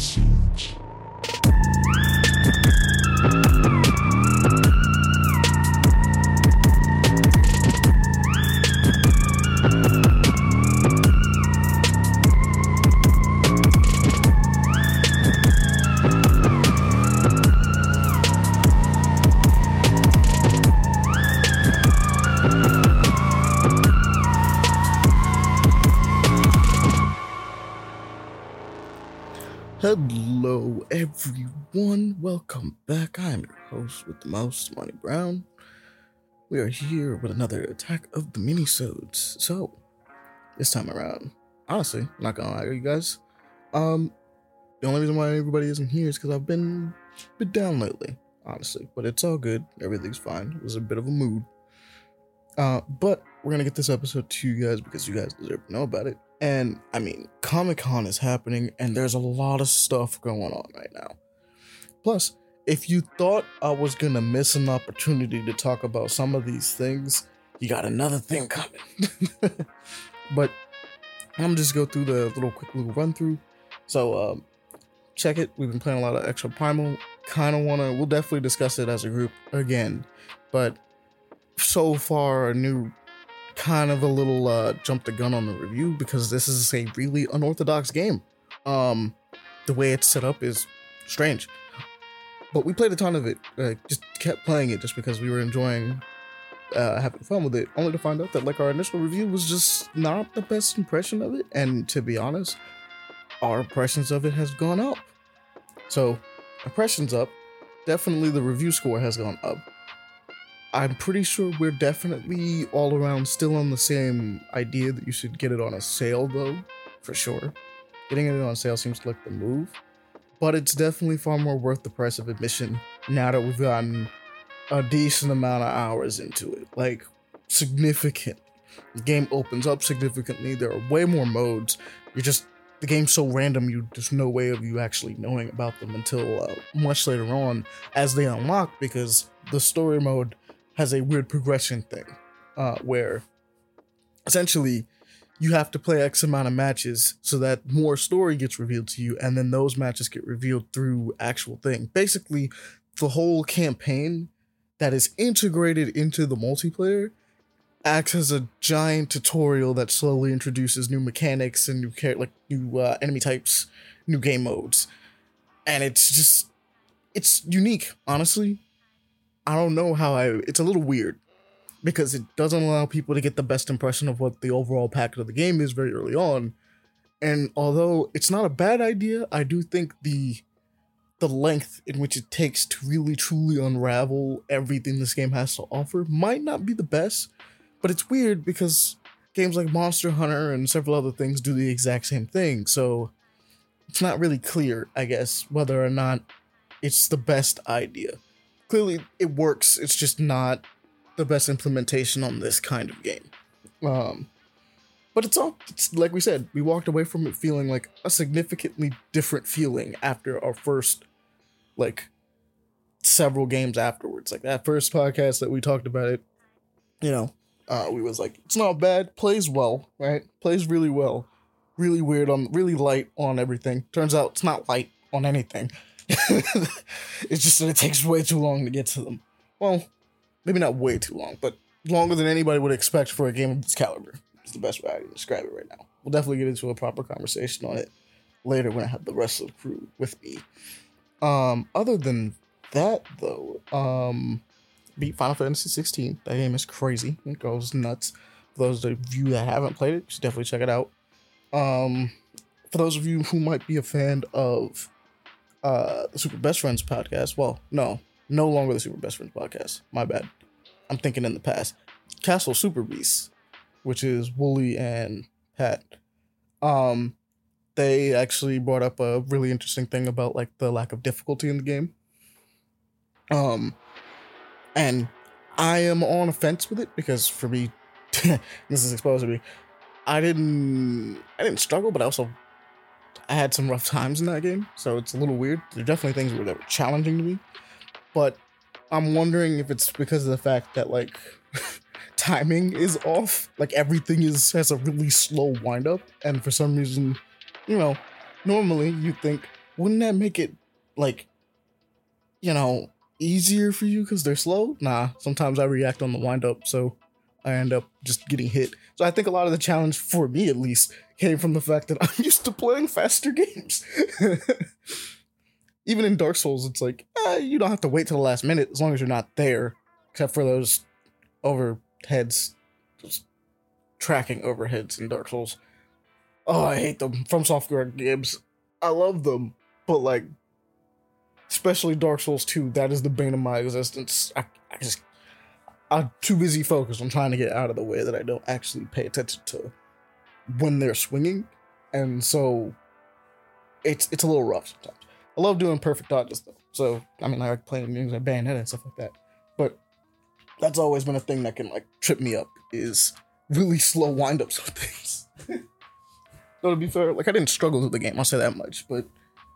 Minisodes. Hello, everyone. Welcome back. I am your host with the most, Ahmani Brown. We are here with another attack of the minisodes. So, this time around, honestly, I'm not gonna lie to you guys. Um, the only reason why everybody isn't here is because I've been bit down lately, honestly. But it's all good. Everything's fine. It was a bit of a mood. Uh, but we're gonna get this episode to you guys because you guys deserve to know about it. And I mean, Comic Con is happening, and there's a lot of stuff going on right now. Plus, if you thought I was gonna miss an opportunity to talk about some of these things, you got another thing coming. but I'm just go through the little quick little run through. So um, check it. We've been playing a lot of Exoprimal. Kind of wanna. We'll definitely discuss it as a group again, but so far a new kind of a little uh jump the gun on the review because this is a really unorthodox game. Um the way it's set up is strange. But we played a ton of it. Uh, just kept playing it just because we were enjoying uh having fun with it, only to find out that like our initial review was just not the best impression of it and to be honest, our impressions of it has gone up. So, impressions up, definitely the review score has gone up. I'm pretty sure we're definitely all around still on the same idea that you should get it on a sale, though, for sure. Getting it on sale seems like the move, but it's definitely far more worth the price of admission now that we've gotten a decent amount of hours into it. Like, significant. The game opens up significantly. There are way more modes. You're just the game's so random. You there's no way of you actually knowing about them until uh, much later on as they unlock because the story mode has a weird progression thing uh, where essentially you have to play X amount of matches so that more story gets revealed to you, and then those matches get revealed through actual thing. Basically, the whole campaign that is integrated into the multiplayer acts as a giant tutorial that slowly introduces new mechanics and new char- like new uh, enemy types, new game modes, and it's just it's unique, honestly. I don't know how I. It's a little weird because it doesn't allow people to get the best impression of what the overall package of the game is very early on. And although it's not a bad idea, I do think the the length in which it takes to really truly unravel everything this game has to offer might not be the best. But it's weird because games like Monster Hunter and several other things do the exact same thing. So it's not really clear, I guess, whether or not it's the best idea clearly it works. It's just not the best implementation on this kind of game. Um, but it's all it's like we said. We walked away from it feeling like a significantly different feeling after our first, like, several games afterwards. Like that first podcast that we talked about it. You know, uh, we was like, it's not bad. Plays well, right? Plays really well. Really weird on, really light on everything. Turns out it's not light on anything. it's just that it takes way too long to get to them. Well, maybe not way too long, but longer than anybody would expect for a game of this caliber. It's the best way I can describe it right now. We'll definitely get into a proper conversation on it later when I have the rest of the crew with me. Um, other than that, though, um, beat Final Fantasy 16. That game is crazy. It goes nuts. For those of you that haven't played it, you should definitely check it out. Um, for those of you who might be a fan of uh the Super Best Friends podcast. Well, no, no longer the Super Best Friends podcast. My bad. I'm thinking in the past. Castle Super Beasts, which is Woolie and Pat. Um, they actually brought up a really interesting thing about like the lack of difficulty in the game. Um, and I am on a fence with it because for me, this is exposed to me. I didn't, I didn't struggle, but I also I had some rough times in that game, so it's a little weird. There are definitely things that were challenging to me, but I'm wondering if it's because of the fact that like timing is off. Like everything is has a really slow wind up, and for some reason, you know, normally you think wouldn't that make it like, you know, easier for you because they're slow? Nah, sometimes I react on the wind up, so I end up just getting hit. So I think a lot of the challenge for me, at least, came from the fact that I'm used to playing faster games. Even in Dark Souls, it's like eh, you don't have to wait till the last minute as long as you're not there, except for those overheads, just tracking overheads in Dark Souls. Oh, I hate them. From software games, I love them, but like, especially Dark Souls 2, that is the bane of my existence. I, I just, I'm too busy focused on trying to get out of the way that I don't actually pay attention to when they're swinging, and so it's it's a little rough sometimes. I love doing perfect dodges though. So I mean, I like playing games like Bayonetta and stuff like that. But that's always been a thing that can like trip me up is really slow windups of things. Though to be fair, like I didn't struggle with the game, I'll say that much, but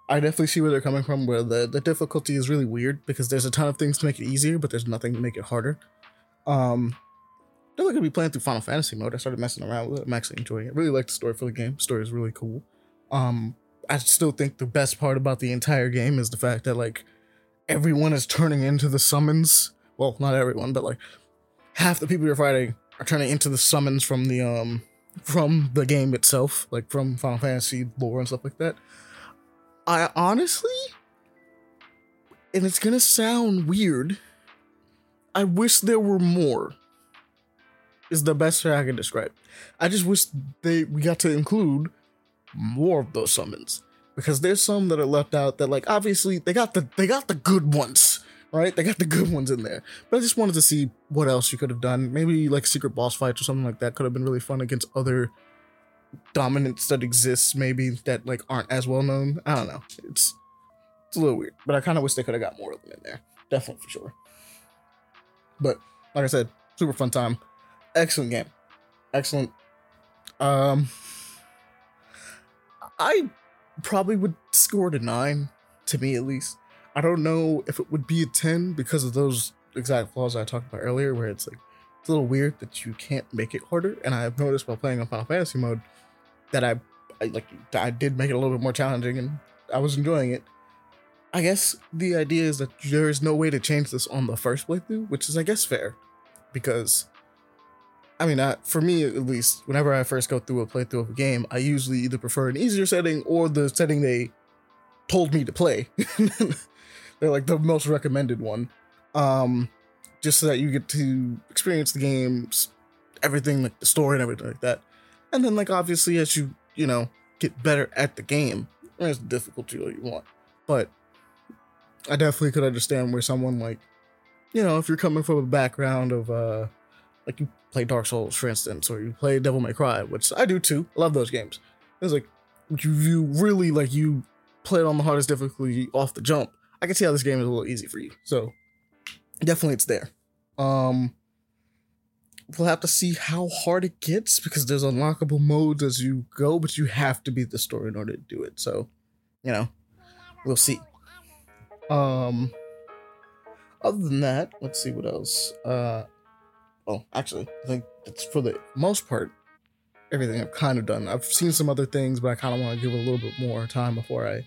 I definitely see where they're coming from, where the, the difficulty is really weird because there's a ton of things to make it easier, but there's nothing to make it harder. Um definitely gonna be playing through Final Fantasy mode. I started messing around with it. I'm actually enjoying it. I really like the story for the game. The story is really cool. Um I still think the best part about the entire game is the fact that like everyone is turning into the summons. Well, not everyone, but like half the people you're fighting are turning into the summons from the um from the game itself, like from Final Fantasy lore and stuff like that. I honestly, and it's gonna sound weird, I wish there were more. Is the best way I can describe. I just wish they we got to include more of those summons because there's some that are left out that like obviously they got the they got the good ones right? They got the good ones in there. But i just wanted to see what else you could have done. Maybe like secret boss fights or something like that could have been really fun against other dominants that exists maybe that like aren't as well known. I don't know. It's it's a little weird but i kind of wish they could have got more of them in there. Definitely for sure but like i said super fun time excellent game excellent um I probably would score it a nine, to me at least. I don't know if it would be a 10 because of those exact flaws I talked about earlier, where it's like it's a little weird that you can't make it harder. And I've noticed while playing on Final Fantasy mode that I, I like I did make it a little bit more challenging and I was enjoying it. I guess the idea is that there is no way to change this on the first playthrough, which is I guess fair. Because I mean, uh, for me at least, whenever I first go through a playthrough of a game, I usually either prefer an easier setting or the setting they told me to play. They're like the most recommended one, um, just so that you get to experience the games, everything like the story and everything like that. And then, like obviously, as you you know get better at the game, there's the difficulty you want. But I definitely could understand where someone like, you know, if you're coming from a background of uh like you play Dark Souls, for instance, or you play Devil May Cry, which I do too. I love those games. It's like you, you really like you play it on the hardest difficulty off the jump. I can see how this game is a little easy for you. So definitely it's there. Um we'll have to see how hard it gets because there's unlockable modes as you go, but you have to beat the story in order to do it. So, you know, we'll see. Um other than that, let's see what else. Uh well, actually, I think that's for the most part everything I've kind of done. I've seen some other things, but I kind of want to give it a little bit more time before I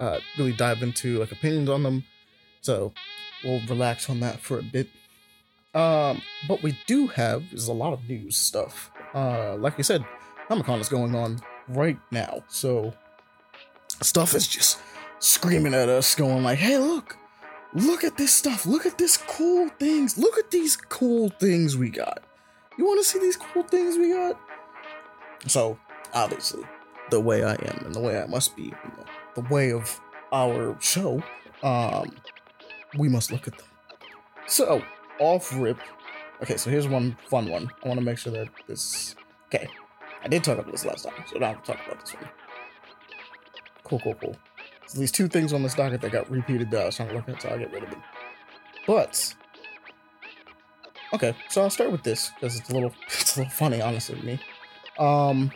uh, really dive into like opinions on them. So we'll relax on that for a bit. Um, what we do have is a lot of news stuff. Uh, like I said, Comic Con is going on right now, so stuff is just screaming at us, going like, "Hey, look, look at this stuff. Look at this cool things. Look at these cool things we got. You want to see these cool things we got? So, obviously, the way I am and the way I must be, you know, the way of our show, um, we must look at them. So, off rip. Okay, so here's one fun one. I want to make sure that this. Okay, I did talk about this last time, so now I don't have to talk about this one. Cool, cool, cool. So these two things on this docket that got repeated that I was trying to at, so I'll get rid of them. But okay, so I'll start with this because it's a little it's a little funny, honestly, to me. Um,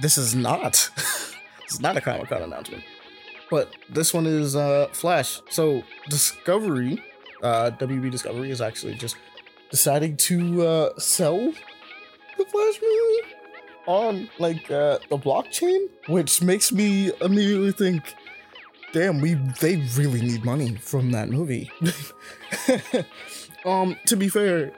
this is not it's not a Comic Con announcement, but this one is uh Flash. So Discovery, uh, WB Discovery is actually just deciding to uh sell the Flash movie on like uh, the blockchain, which makes me immediately think damn, we they really need money from that movie. um, to be fair,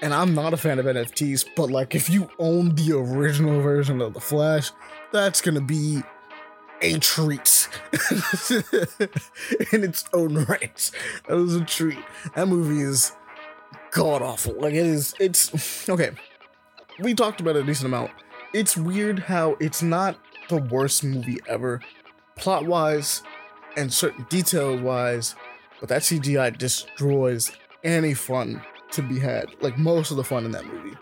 and I'm not a fan of NFTs, but like if you own the original version of the Flash, that's gonna be a treat in its own right. That was a treat. That movie is god awful. Like it is. It's okay. We talked about it a decent amount. It's weird how it's not the worst movie ever, plot wise, and certain details wise, but that CGI destroys any fun to be had. Like most of the fun in that movie.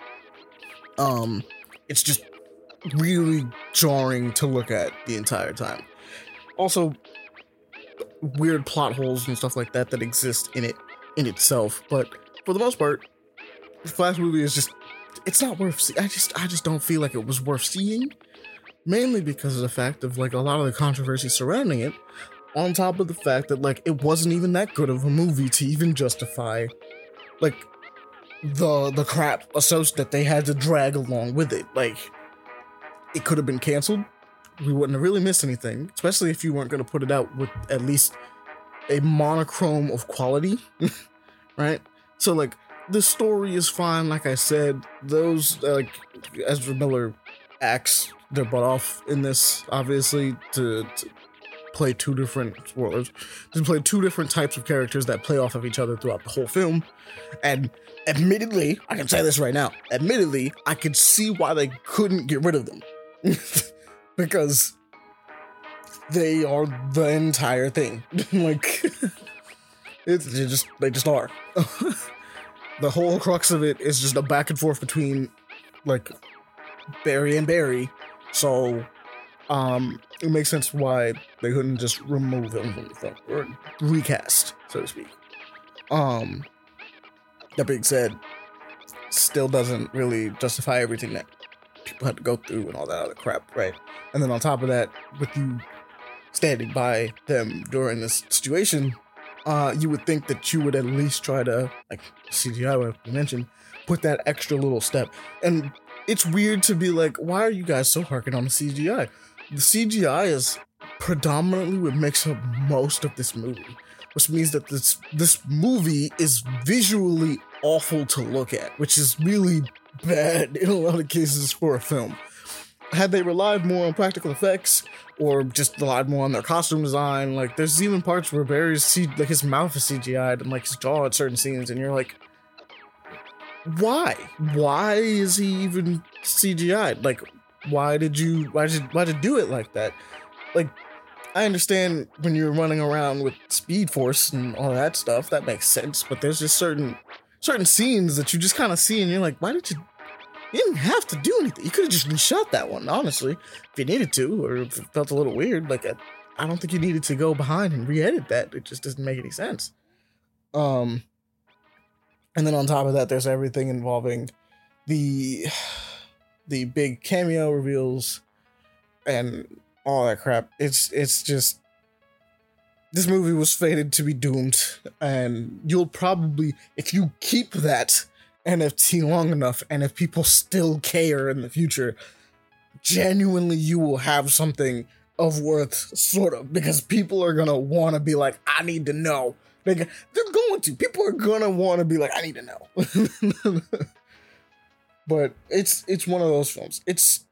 Um, it's just really jarring to look at the entire time. Also, weird plot holes and stuff like that that exist in it in itself, but for the most part, the Flash movie is just it's not worth see- I just I just don't feel like it was worth seeing. Mainly because of the fact of like a lot of the controversy surrounding it, on top of the fact that like it wasn't even that good of a movie to even justify like the the crap associated that they had to drag along with it. Like it could have been canceled. We wouldn't have really missed anything, especially if you weren't going to put it out with at least a monochrome of quality, right? So like the story is fine. Like I said, those like Ezra Miller acts their butt off in this, obviously to, to play two different spoilers, to play two different types of characters that play off of each other throughout the whole film. And admittedly, I can say this right now. Admittedly, I could see why they couldn't get rid of them because they are the entire thing. like it's just they just are. The whole crux of it is just a back and forth between like Barry and Barry. So um it makes sense why they couldn't just remove him from the film or recast, so to speak. Um that being said, still doesn't really justify everything that people had to go through and all that other crap, right? And then on top of that, with you standing by them during this situation, uh, you would think that you would at least try to, like CGI, I mentioned, put that extra little step. And it's weird to be like, why are you guys so harking on the CGI? The CGI is predominantly what makes up most of this movie, which means that this this movie is visually awful to look at, which is really bad in a lot of cases for a film. Had they relied more on practical effects or just relied more on their costume design, like there's even parts where Barry's like his mouth is CGI'd and like his jaw at certain scenes, and you're like, why? Why is he even CGI'd? Like, why did you why did why did you do it like that? Like, I understand when you're running around with Speed Force and all that stuff, that makes sense. But there's just certain certain scenes that you just kind of see and you're like, why did you? You didn't have to do anything. You could have just reshot that one, honestly, if you needed to, or if it felt a little weird. Like, I, I don't think you needed to go behind and re-edit that. It just doesn't make any sense. Um, and then on top of that, there's everything involving the the big cameo reveals and all that crap. It's it's just this movie was fated to be doomed, and you'll probably if you keep that NFT long enough, and if people still care in the future, genuinely you will have something of worth, sort of, because people are gonna want to be like, I need to know. They, they're going to. People are gonna want to be like, I need to know. but it's it's one of those films. It's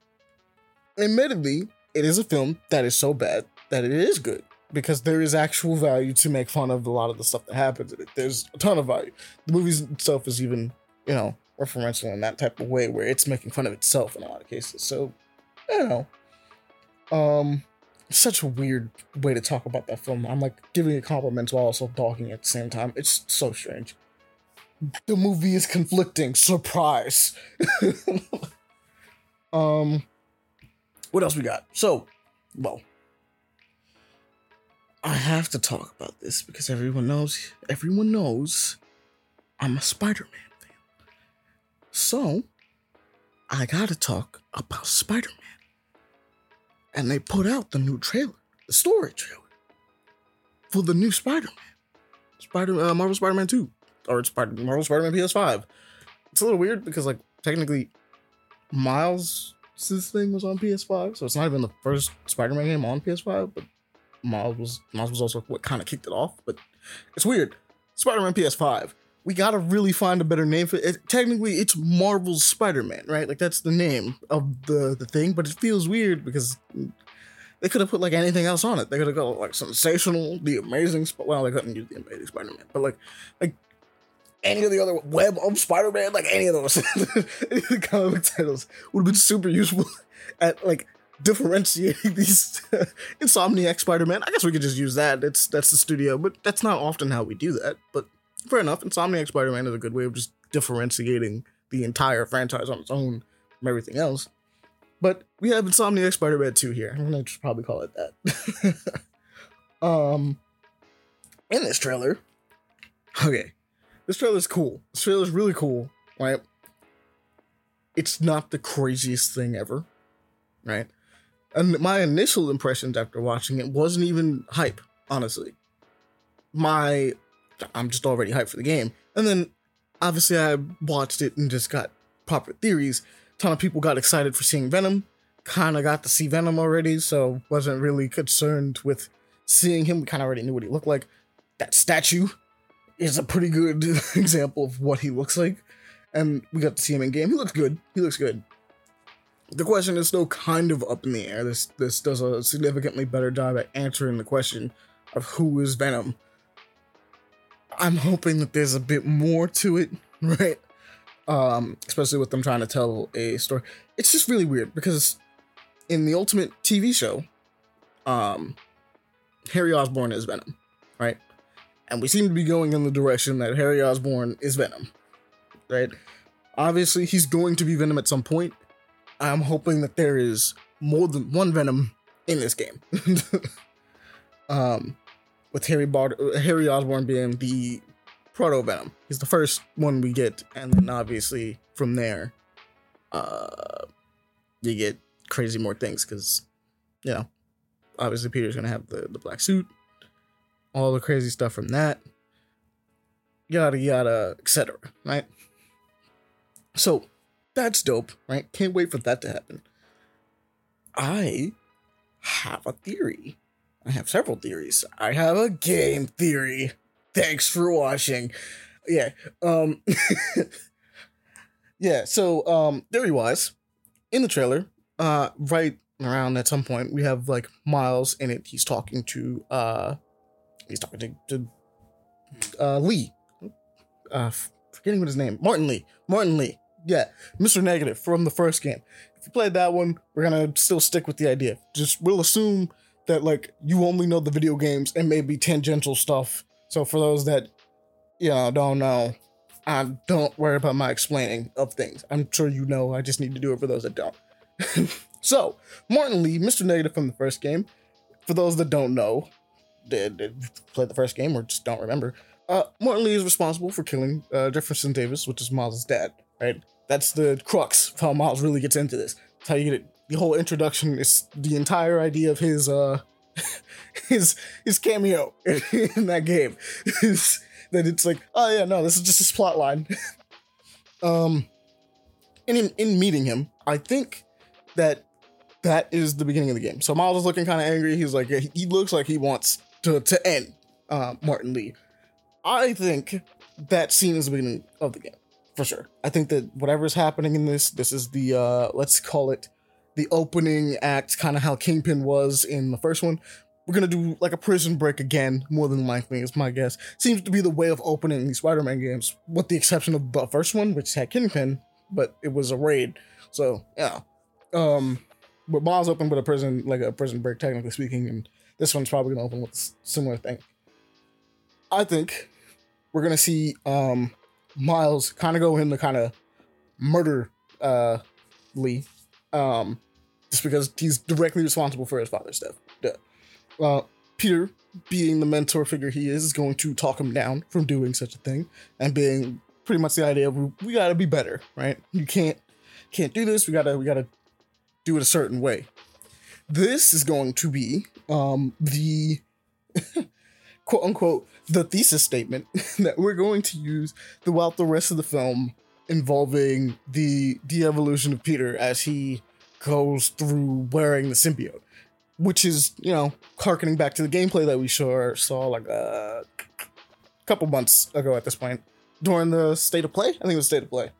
admittedly, it is a film that is so bad that it is good because there is actual value to make fun of a lot of the stuff that happens in it. There's a ton of value. The movie itself is even, you know, referential in that type of way where it's making fun of itself in a lot of cases. So, I don't know. Um, such a weird way to talk about that film. I'm like giving it compliments while also talking at the same time. It's so strange. The movie is conflicting. Surprise. um, what else we got? So, well, I have to talk about this because everyone knows. Everyone knows I'm a Spider-Man fan. So, I gotta talk about Spider-Man and they put out the new trailer, the story trailer for the new Spider-Man, Spider uh, Marvel Spider-Man Two, or Spider Marvel Spider-Man PS5. It's a little weird because like technically, Miles' thing was on PS5, so it's not even the first Spider-Man game on PS5. But Miles was Miles was also what kind of kicked it off. But it's weird. Spider-Man PS5. We gotta really find a better name for it. Technically, it's Marvel's Spider-Man, right? Like that's the name of the the thing. But it feels weird because they could have put like anything else on it. They could have got like sensational, the amazing. Sp- well, they couldn't use the amazing Spider-Man, but like like any of the other web of Spider-Man, like any of those any of the comic titles would have been super useful at like differentiating these Insomniac Spider-Man. I guess we could just use that. It's that's the studio, but that's not often how we do that. But fair enough. Insomniac Spider-Man is a good way of just differentiating the entire franchise on its own from everything else. But we have Insomniac Spider-Man 2 here. I'm gonna just probably call it that. um in this trailer. Okay. This trailer is cool. This trailer is really cool, right? It's not the craziest thing ever, right? And my initial impressions after watching it wasn't even hype, honestly. My I'm just already hyped for the game. And then obviously I watched it and just got proper theories. A ton of people got excited for seeing Venom. Kind of got to see Venom already, so wasn't really concerned with seeing him. We kind of already knew what he looked like. That statue is a pretty good example of what he looks like. And we got to see him in game. He looks good. He looks good. The question is still kind of up in the air. This this does a significantly better job at answering the question of who is Venom. I'm hoping that there's a bit more to it, right? Um, especially with them trying to tell a story. It's just really weird because in the Ultimate TV show, um, Harry Osborn is Venom, right? And we seem to be going in the direction that Harry Osborn is Venom, right? Obviously, he's going to be Venom at some point. I'm hoping that there is more than one Venom in this game. um, with Harry Bar- Harry Osborn being the proto Venom. He's the first one we get, and then obviously from there, uh, you get crazy more things because, you know, obviously Peter's gonna have the the black suit, all the crazy stuff from that, yada yada, etc. Right. So that's dope, right? Can't wait for that to happen. I have a theory. I have several theories. I have a game theory. Thanks for watching. Yeah. Um Yeah, so um theory wise, in the trailer, uh right around at some point we have like Miles in it. He's talking to uh he's talking to, to uh Lee. Uh forgetting what his name. Martin Lee. Martin Lee. Yeah. Mr. Negative from the first game. If you played that one, we're gonna still stick with the idea. Just we'll assume that like you only know the video games and maybe tangential stuff. So for those that you know don't know, I don't worry about my explaining of things. I'm sure you know. I just need to do it for those that don't. so Martin Lee, Mr. Negative from the first game. For those that don't know, did, did play the first game or just don't remember, uh, Martin Lee is responsible for killing uh, Jefferson Davis, which is Miles' dad. Right. That's the crux of how Miles really gets into this. That's how you get it the whole introduction is the entire idea of his uh his his cameo in that game. Is that it's like oh yeah no this is just his plot line. Um in, in meeting him i think that that is the beginning of the game. So miles is looking kind of angry. He's like he looks like he wants to to end uh, martin lee. I think that scene is the beginning of the game for sure. I think that whatever's happening in this this is the uh let's call it the opening act, kind of how Kingpin was in the first one. We're gonna do like a prison break again, more than likely, is my guess. Seems to be the way of opening these Spider-Man games, with the exception of the first one, which had Kingpin, but it was a raid. So yeah, um, but Miles opened with a prison, like a prison break, technically speaking, and this one's probably gonna open with a similar thing. I think we're gonna see um Miles kind of go in to kind of murder uh Lee um, just because he's directly responsible for his father's death. Uh, Peter, being the mentor figure he is, is going to talk him down from doing such a thing, and being pretty much the idea of we gotta be better, right? You can't can't do this. We gotta we gotta do it a certain way. This is going to be um, the quote unquote the thesis statement that we're going to use throughout the rest of the film involving the de-evolution of Peter as he goes through wearing the symbiote. which is you know harkening back to the gameplay that we saw saw like a couple months ago at this point during the state of play. I think it was state of play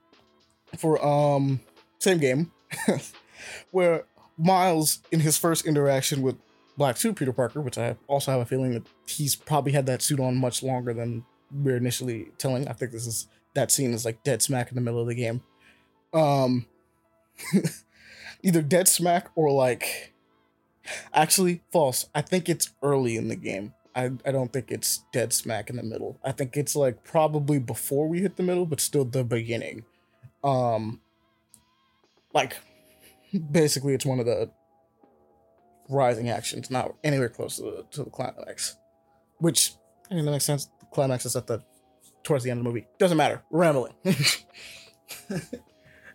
for um same game where Miles in his first interaction with Black Suit Peter Parker, which I also have a feeling that he's probably had that suit on much longer than we're initially telling. I think this is that scene is like dead smack in the middle of the game. Um either dead smack or like actually false. I think it's early in the game. I, I don't think it's dead smack in the middle. I think it's like probably before we hit the middle, but still the beginning. Um like basically it's one of the rising actions, not anywhere close to the, to the climax. Which I mean that makes sense. The climax is at the towards the end of the movie. Doesn't matter. Rambling.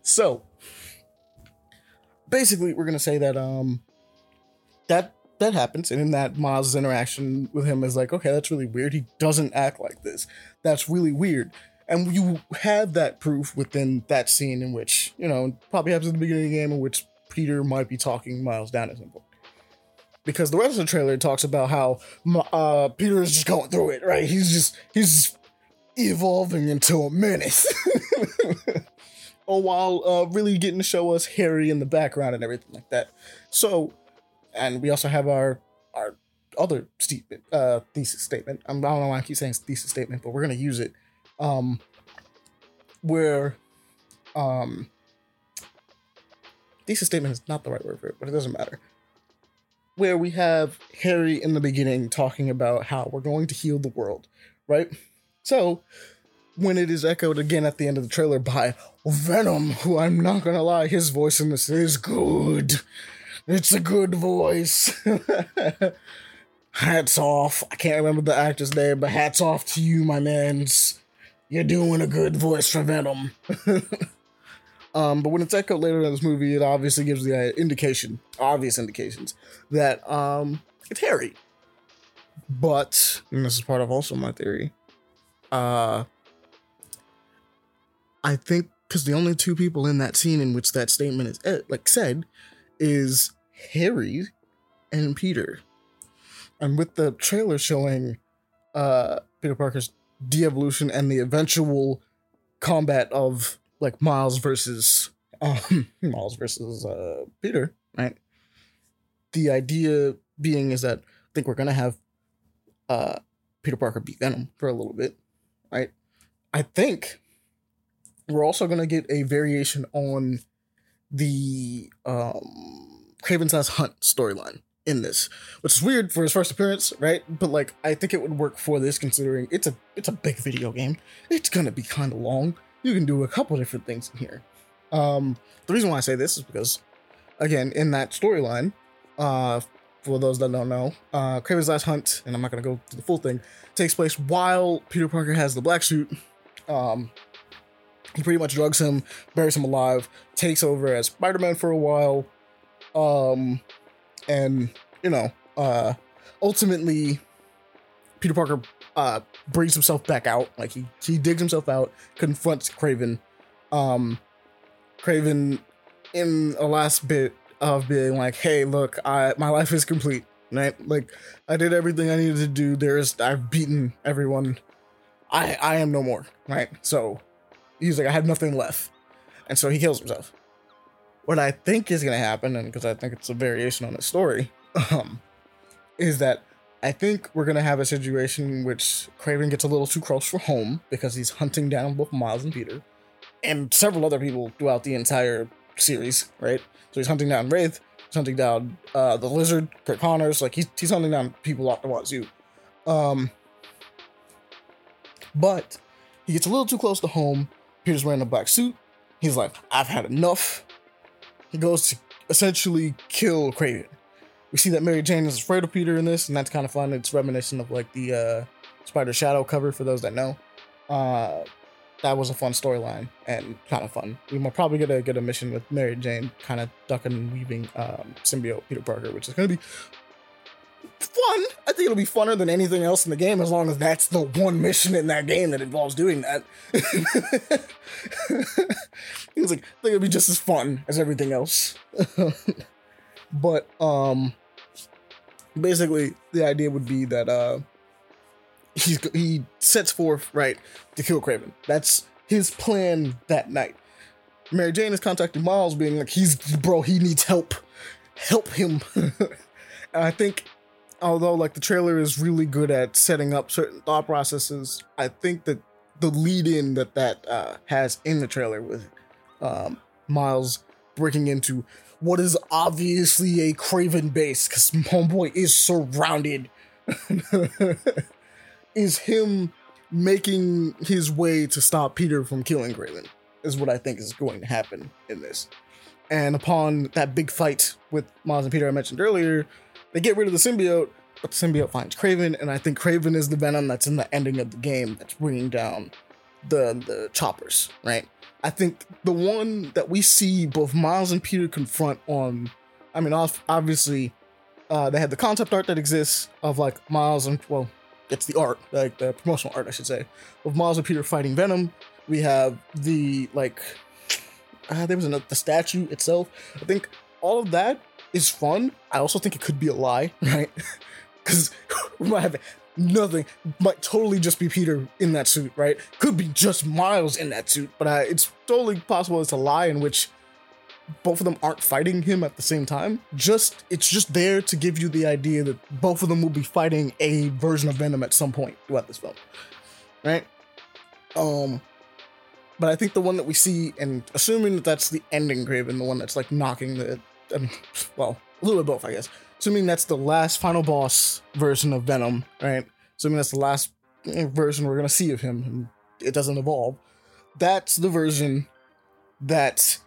so basically we're gonna say that um that that happens and in that Miles' interaction with him is like, okay, that's really weird. He doesn't act like this. That's really weird. And you have that proof within that scene in which, you know, probably happens at the beginning of the game in which Peter might be talking Miles down at some point. Because the rest of the trailer talks about how uh, Peter is just going through it, right? He's just he's evolving into a menace. or while uh, really getting to show us Harry in the background and everything like that. So, and we also have our our other statement, uh, thesis statement. I don't know why I keep saying thesis statement, but we're gonna use it. Um, where, um, thesis statement is not the right word for it, but it doesn't matter. Where we have Harry in the beginning talking about how we're going to heal the world, right? So, when it is echoed again at the end of the trailer by Venom, who I'm not gonna lie, his voice in this is good. It's a good voice. hats off. I can't remember the actor's name, but hats off to you, my mans. You're doing a good voice for Venom. um, but when it's echoed later in this movie, it obviously gives the indication, obvious indications, that um, it's Harry. But, and this is part of also my theory, uh, I think because the only two people in that scene in which that statement is eh, like said is Harry and Peter. And with the trailer showing uh Peter Parker's de-evolution and the eventual combat of like Miles versus um Miles versus uh Peter, right? The idea being is that I think we're gonna have uh Peter Parker beat Venom for a little bit, right? I think we're also going to get a variation on the um, Kraven's Last Hunt storyline in this, which is weird for his first appearance, right? But like, I think it would work for this considering it's a it's a big video game. It's gonna be kind of long. You can do a couple different things in here. Um, the reason why I say this is because, again, in that storyline, uh, for those that don't know, uh, Kraven's Last Hunt, and I'm not gonna go through the full thing, takes place while Peter Parker has the black suit. Um, he pretty much drugs him, buries him alive, takes over as Spider-Man for a while, um, and you know, uh, ultimately, Peter Parker uh brings himself back out. Like he he digs himself out, confronts Kraven. Um, Kraven, in a last bit of being like, "Hey, look, I my life is complete." Right? Like I did everything I needed to do. There's I've beaten everyone. I I am no more. Right? So he's like, I have nothing left. And so he kills himself. What I think is to happen, and because I think it's a variation on the story, um, is that I think we're to have a situation in which Kraven gets a little too close for home because he's hunting down both Miles and Peter and several other people throughout the entire series, right? So he's hunting down Wraith, he's hunting down uh, the Lizard, Curt Connors, like he's, he's hunting down people off the wazoo. Um, but he gets a little too close to home Peter's wearing a black suit. He's like, I've had enough. He goes to essentially kill Kraven. We see that Mary Jane is afraid of Peter in this, and that's kind of fun. It's reminiscent of like the uh, Spider Shadow cover for those that know. Uh, that was a fun storyline and kind of fun. We will probably get a get a mission with Mary Jane, kind of ducking and weaving um, symbiote Peter Parker, which is going to be fun. I think it'll be funner than anything else in the game as long as that's the one mission in that game that involves doing that. he was like, I think it'll be just as fun as everything else. but um basically the idea would be that uh he's he sets forth right to kill Kraven. That's his plan that night. Mary Jane is contacting Miles, being like, "He's bro, he needs help. Help him." and I think, although like the trailer is really good at setting up certain thought processes, I think that the lead in that that uh, has in the trailer with um, Miles breaking into what is obviously a Kraven base because Homeboy is surrounded. is him making his way to stop Peter from killing Kraven, is what I think is going to happen in this. And upon that big fight with Miles and Peter I mentioned earlier, they get rid of the symbiote, but the symbiote finds Kraven, and I think Kraven is the venom that's in the ending of the game that's bringing down the the choppers, right? I think the one that we see both Miles and Peter confront on, I mean, obviously, uh, they had the concept art that exists of like Miles and well, it's the art, like the promotional art, I should say, of Miles and Peter fighting Venom. We have the like, uh, there was another the statue itself. I think all of that is fun. I also think it could be a lie, right? Because we might have nothing. Might totally just be Peter in that suit, right? Could be just Miles in that suit, but uh, it's totally possible it's a lie in which both of them aren't fighting him at the same time. Just it's just there to give you the idea that both of them will be fighting a version of Venom at some point throughout this film. Right? Um but I think the one that we see and assuming that that's the ending Kraven, the one that's like knocking the um, well, a little bit both, I guess. Assuming that's the last final boss version of Venom, right? Assuming that's the last eh, version we're gonna see of him and it doesn't evolve. That's the version that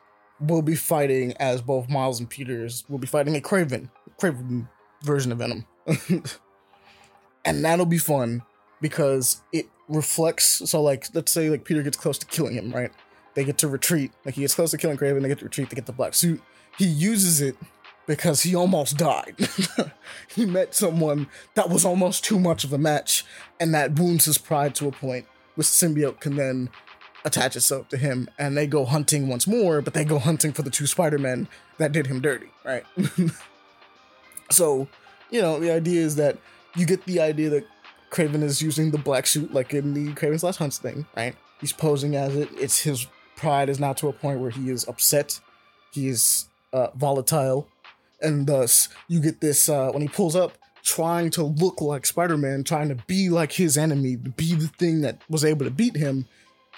will be fighting as both Miles and Peters will be fighting a Kraven, Kraven version of Venom. and that'll be fun because it reflects so like let's say like Peter gets close to killing him, right? They get to retreat. Like he gets close to killing Kraven, they get to retreat, they get the black suit. He uses it because he almost died. he met someone that was almost too much of a match, and that wounds his pride to a point which symbiote can then attach itself to him and they go hunting once more, but they go hunting for the two Spider-Men that did him dirty, right? so, you know, the idea is that you get the idea that Kraven is using the black suit like in the Kraven's Last Hunts thing, right? He's posing as it. It's his pride is now to a point where he is upset. He is uh, volatile. And thus, you get this uh, when he pulls up, trying to look like Spider Man, trying to be like his enemy, be the thing that was able to beat him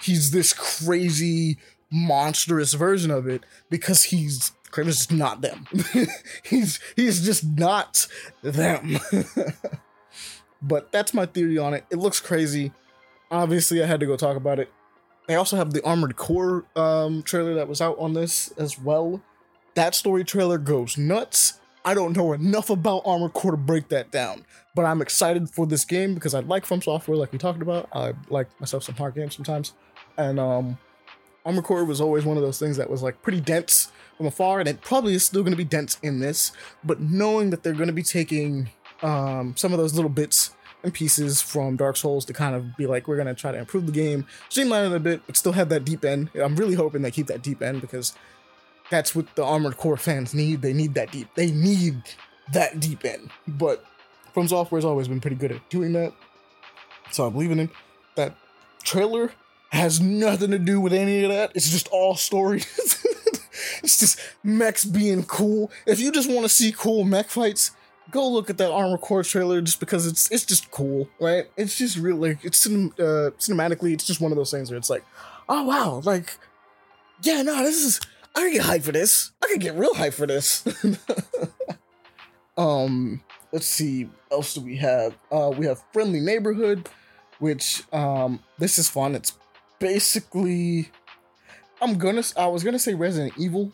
he's this crazy monstrous version of it because he's Kraven's not them. he's he's just not them. but that's my theory on it. It looks crazy. Obviously, I had to go talk about it. They also have the Armored Core um, trailer that was out on this as well. That story trailer goes nuts. I don't know enough about Armored Core to break that down, but I'm excited for this game because I like From Software, like we talked about. I like myself some hard games sometimes and um, Armored Core was always one of those things that was like pretty dense from afar, and it probably is still going to be dense in this. But knowing that they're going to be taking um, some of those little bits and pieces from Dark Souls to kind of be like, we're going to try to improve the game, streamline it a bit, but still have that deep end. I'm really hoping they keep that deep end because that's what the Armored Core fans need. They need that deep. They need that deep end. But From Software's always been pretty good at doing that, so I'm believing in that trailer has nothing to do with any of that. It's just all stories. it's just mechs being cool. If you just want to see cool mech fights, go look at that Armored Core trailer just because it's it's just cool, right? It's just really it's cinem- uh, cinematically it's just one of those things where it's like, oh wow, like yeah, no, this is I can get hyped for this. I can get real hyped for this. um, let's see, else do we have? Uh, we have Friendly Neighborhood, which um, this is fun. It's basically I'm gonna I was gonna say Resident Evil,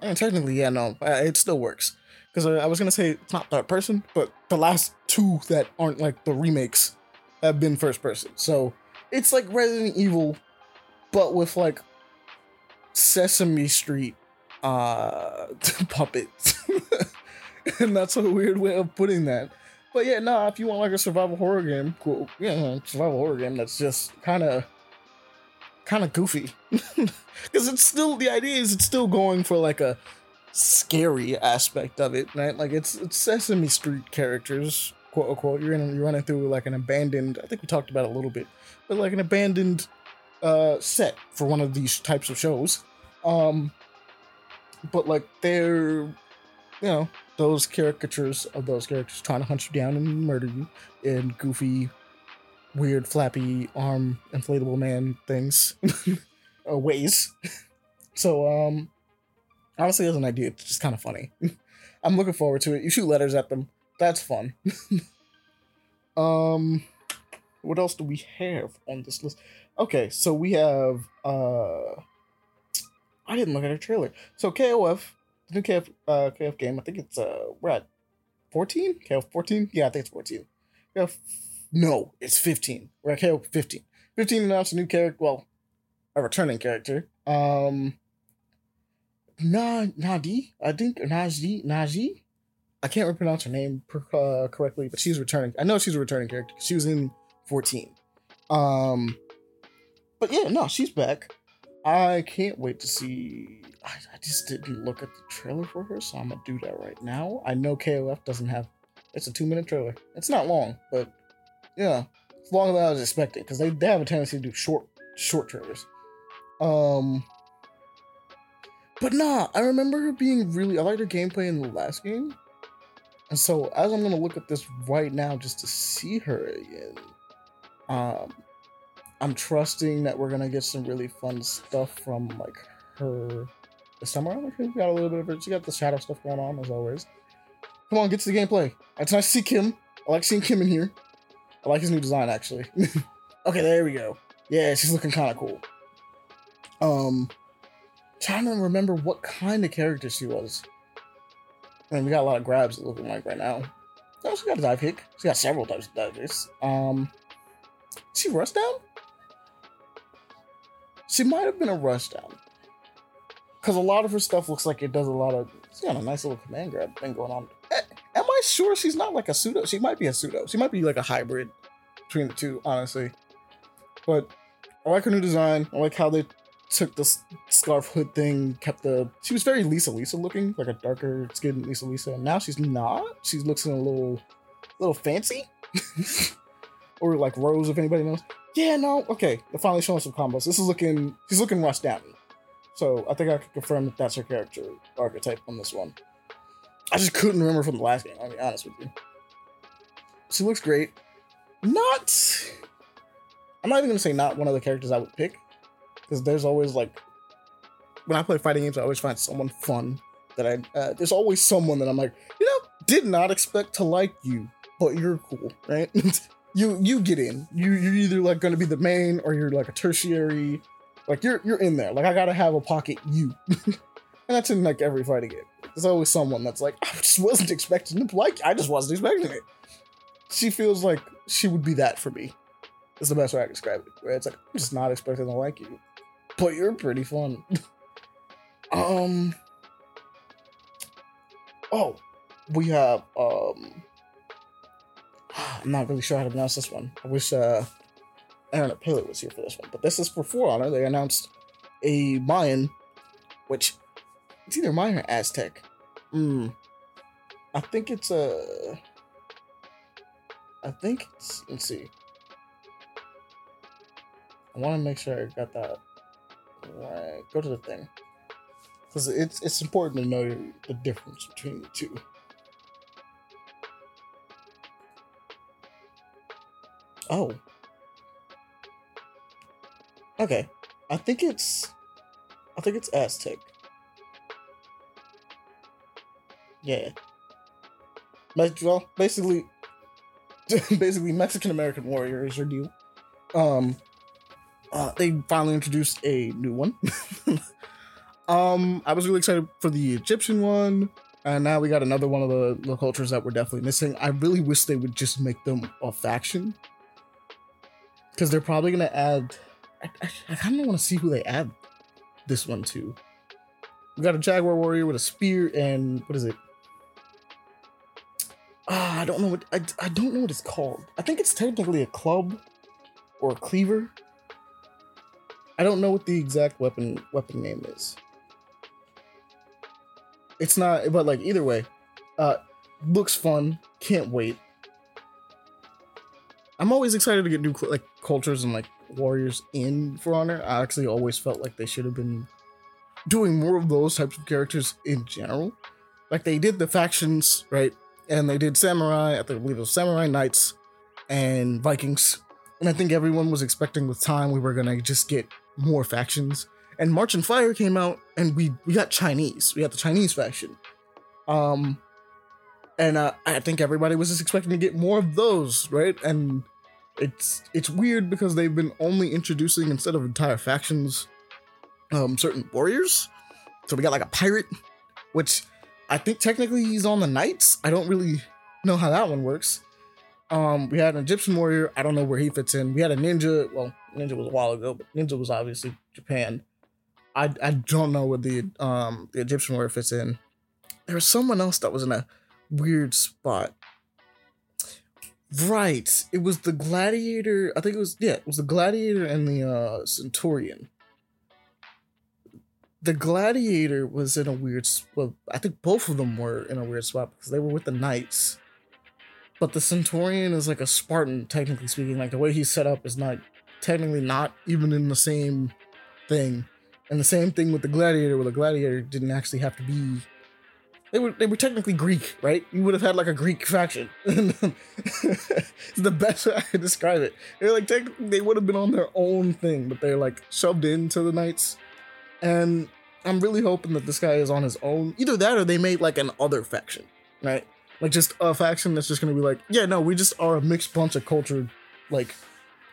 and technically yeah no it still works because I was gonna say it's not third person, but the last two that aren't like the remakes have been first person, so it's like Resident Evil, but with like Sesame Street uh puppets, and that's a weird way of putting that. But yeah, no, nah, if you want like a survival horror game, cool. Yeah, survival horror game that's just kind of kind of goofy because it's still the idea is it's still going for like a scary aspect of it, right? Like it's it's Sesame Street characters, quote unquote. You're in you're running through like an abandoned. I think we talked about a little bit, but like an abandoned uh set for one of these types of shows. Um, but like they're, you know, those caricatures of those characters trying to hunt you down and murder you in goofy, weird, flappy arm inflatable man things, uh, ways. so um honestly as an idea. It's just kind of funny. I'm looking forward to it. You shoot letters at them. That's fun. Um what else do we have on this list? Okay so we have uh i didn't look at her trailer so kof the new kf uh kf game i think it's uh we're at 14 kf 14 yeah i think it's 14 KF, no it's 15 we're at kf 15 15 announced a new character well a returning character um Na Nadi, I think Naji Naji. I can't pronounce her name uh, correctly, but she's returning. I know she's a returning character. She was in 14. Um, but yeah, no, she's back. I can't wait to see. I, I just didn't look at the trailer for her, so I'm gonna do that right now. I know KOF doesn't have. It's a two minute trailer. It's not long, but yeah, it's longer than I was expecting because they, they have a tendency to do short short trailers. Um, but nah, I remember her being really. I liked her gameplay in the last game, and so as I'm gonna look at this right now just to see her again, um, I'm trusting that we're gonna get some really fun stuff from like her this time around. We got a little bit of it. She got the shadow stuff going on as always. Come on, get to the gameplay. It's nice to see Kim. I like seeing Kim in here. I like his new design actually. okay, there we go. Yeah, she's looking kind of cool. Um, trying to remember what kind of character she was. I mean, we got a lot of grabs looking like right now. Oh, she got a dive kick. She got several types of dive kicks. Um, she rushed down? She might have been a rush down. Because a lot of her stuff looks like it does a lot of. She's got a nice little command grab thing going on. Am I sure she's not like a pseudo? She might be a pseudo. She might be like a hybrid between the two, honestly. But I like her new design. I like how they took the scarf hood thing, kept the. She was very Lisa Lisa looking, like a darker skinned Lisa Lisa. And now she's not. She looks a little, little fancy, or like Rose, if anybody knows. Yeah, no, okay. They're finally showing some combos. This is looking. She's looking rushed down. So I think I can confirm that that's her character archetype on this one. I just couldn't remember from the last game. I'll be honest with you. She looks great. Not. I'm not even gonna say not one of the characters I would pick because there's always like when I play fighting games, I always find someone fun that I. Uh, there's always someone that I'm like, you know, did not expect to like you, but you're cool, right? you you get in. You you're either like going to be the main or you're like a tertiary. Like you're you're in there. Like I gotta have a pocket you, and that's in like every fighting game. There's always someone that's like, I just wasn't expecting to like. I just wasn't expecting it. She feels like she would be that for me. Is the best way I can describe it. Where it's like I'm just not expecting to like you but you're pretty fun. um. Oh, we have um. I'm not really sure how to pronounce this one. I wish uh, Aaron Paley was here for this one, but this is for For Honor. They announced a Mayan, which it's either Mayan or Aztec. Hmm. I think it's a. I think it's. Let's see. I want to make sure I got that Right, go to the thing. Because it's it's important to know the difference between the two. Oh. Okay. I think it's I think it's Aztec. Yeah. Well, basically basically Mexican American warrior is your deal. Um uh, they finally introduced a new one. um, I was really excited for the Egyptian one, and now we got another one of the, the cultures that we're definitely missing. I really wish they would just make them a faction, because they're probably gonna add. I, I, I kind of want to see who they add this one to. We got a Jaguar warrior with a spear and what is it? Ah, I don't know what I, I don't know what it's called. I think it's technically a club or a cleaver. I don't know what the exact weapon weapon name is. it's not, but like either way, uh, looks fun. Can't wait. I'm always excited to get new like cultures and like warriors in For Honor. I actually always felt like they should have been doing more of those types of characters in general. Like they did the factions, right? And they did samurai, I believe it was samurai knights and Vikings. And I think everyone was expecting with time we were gonna just get more factions. And Marching Fire came out and we we got Chinese. We got the Chinese faction. Um and uh, I think everybody was just expecting to get more of those, right? And it's it's weird because they've been only introducing instead of entire factions um certain warriors. So we got like a pirate which i think technically he's on the knights. I don't really know how that one works. Um we had an egyptian warrior. I don't know where he fits in. We had a ninja. Well ninja was a while ago but ninja was obviously japan. I i don't know where the um the egyptian warrior fits in. There was someone else that was in a weird spot Right. It was the gladiator. I think it was yeah, it was the gladiator and the uh centurion. The gladiator was in a weird well, I think both of them were in a weird spot because they were with the knights. But the centurion is like a Spartan, technically speaking. Like the way he's set up is not technically not even in the same thing. And the same thing with the gladiator, where the gladiator didn't actually have to be they were they were technically Greek, right? You would have had like a Greek faction. it's the best way I could describe it. They're like they would have been on their own thing, but they're like shoved into the knights. And I'm really hoping that this guy is on his own. Either that or they made like an other faction, right? Like just a faction that's just gonna be like, yeah, no, we just are a mixed bunch of cultured like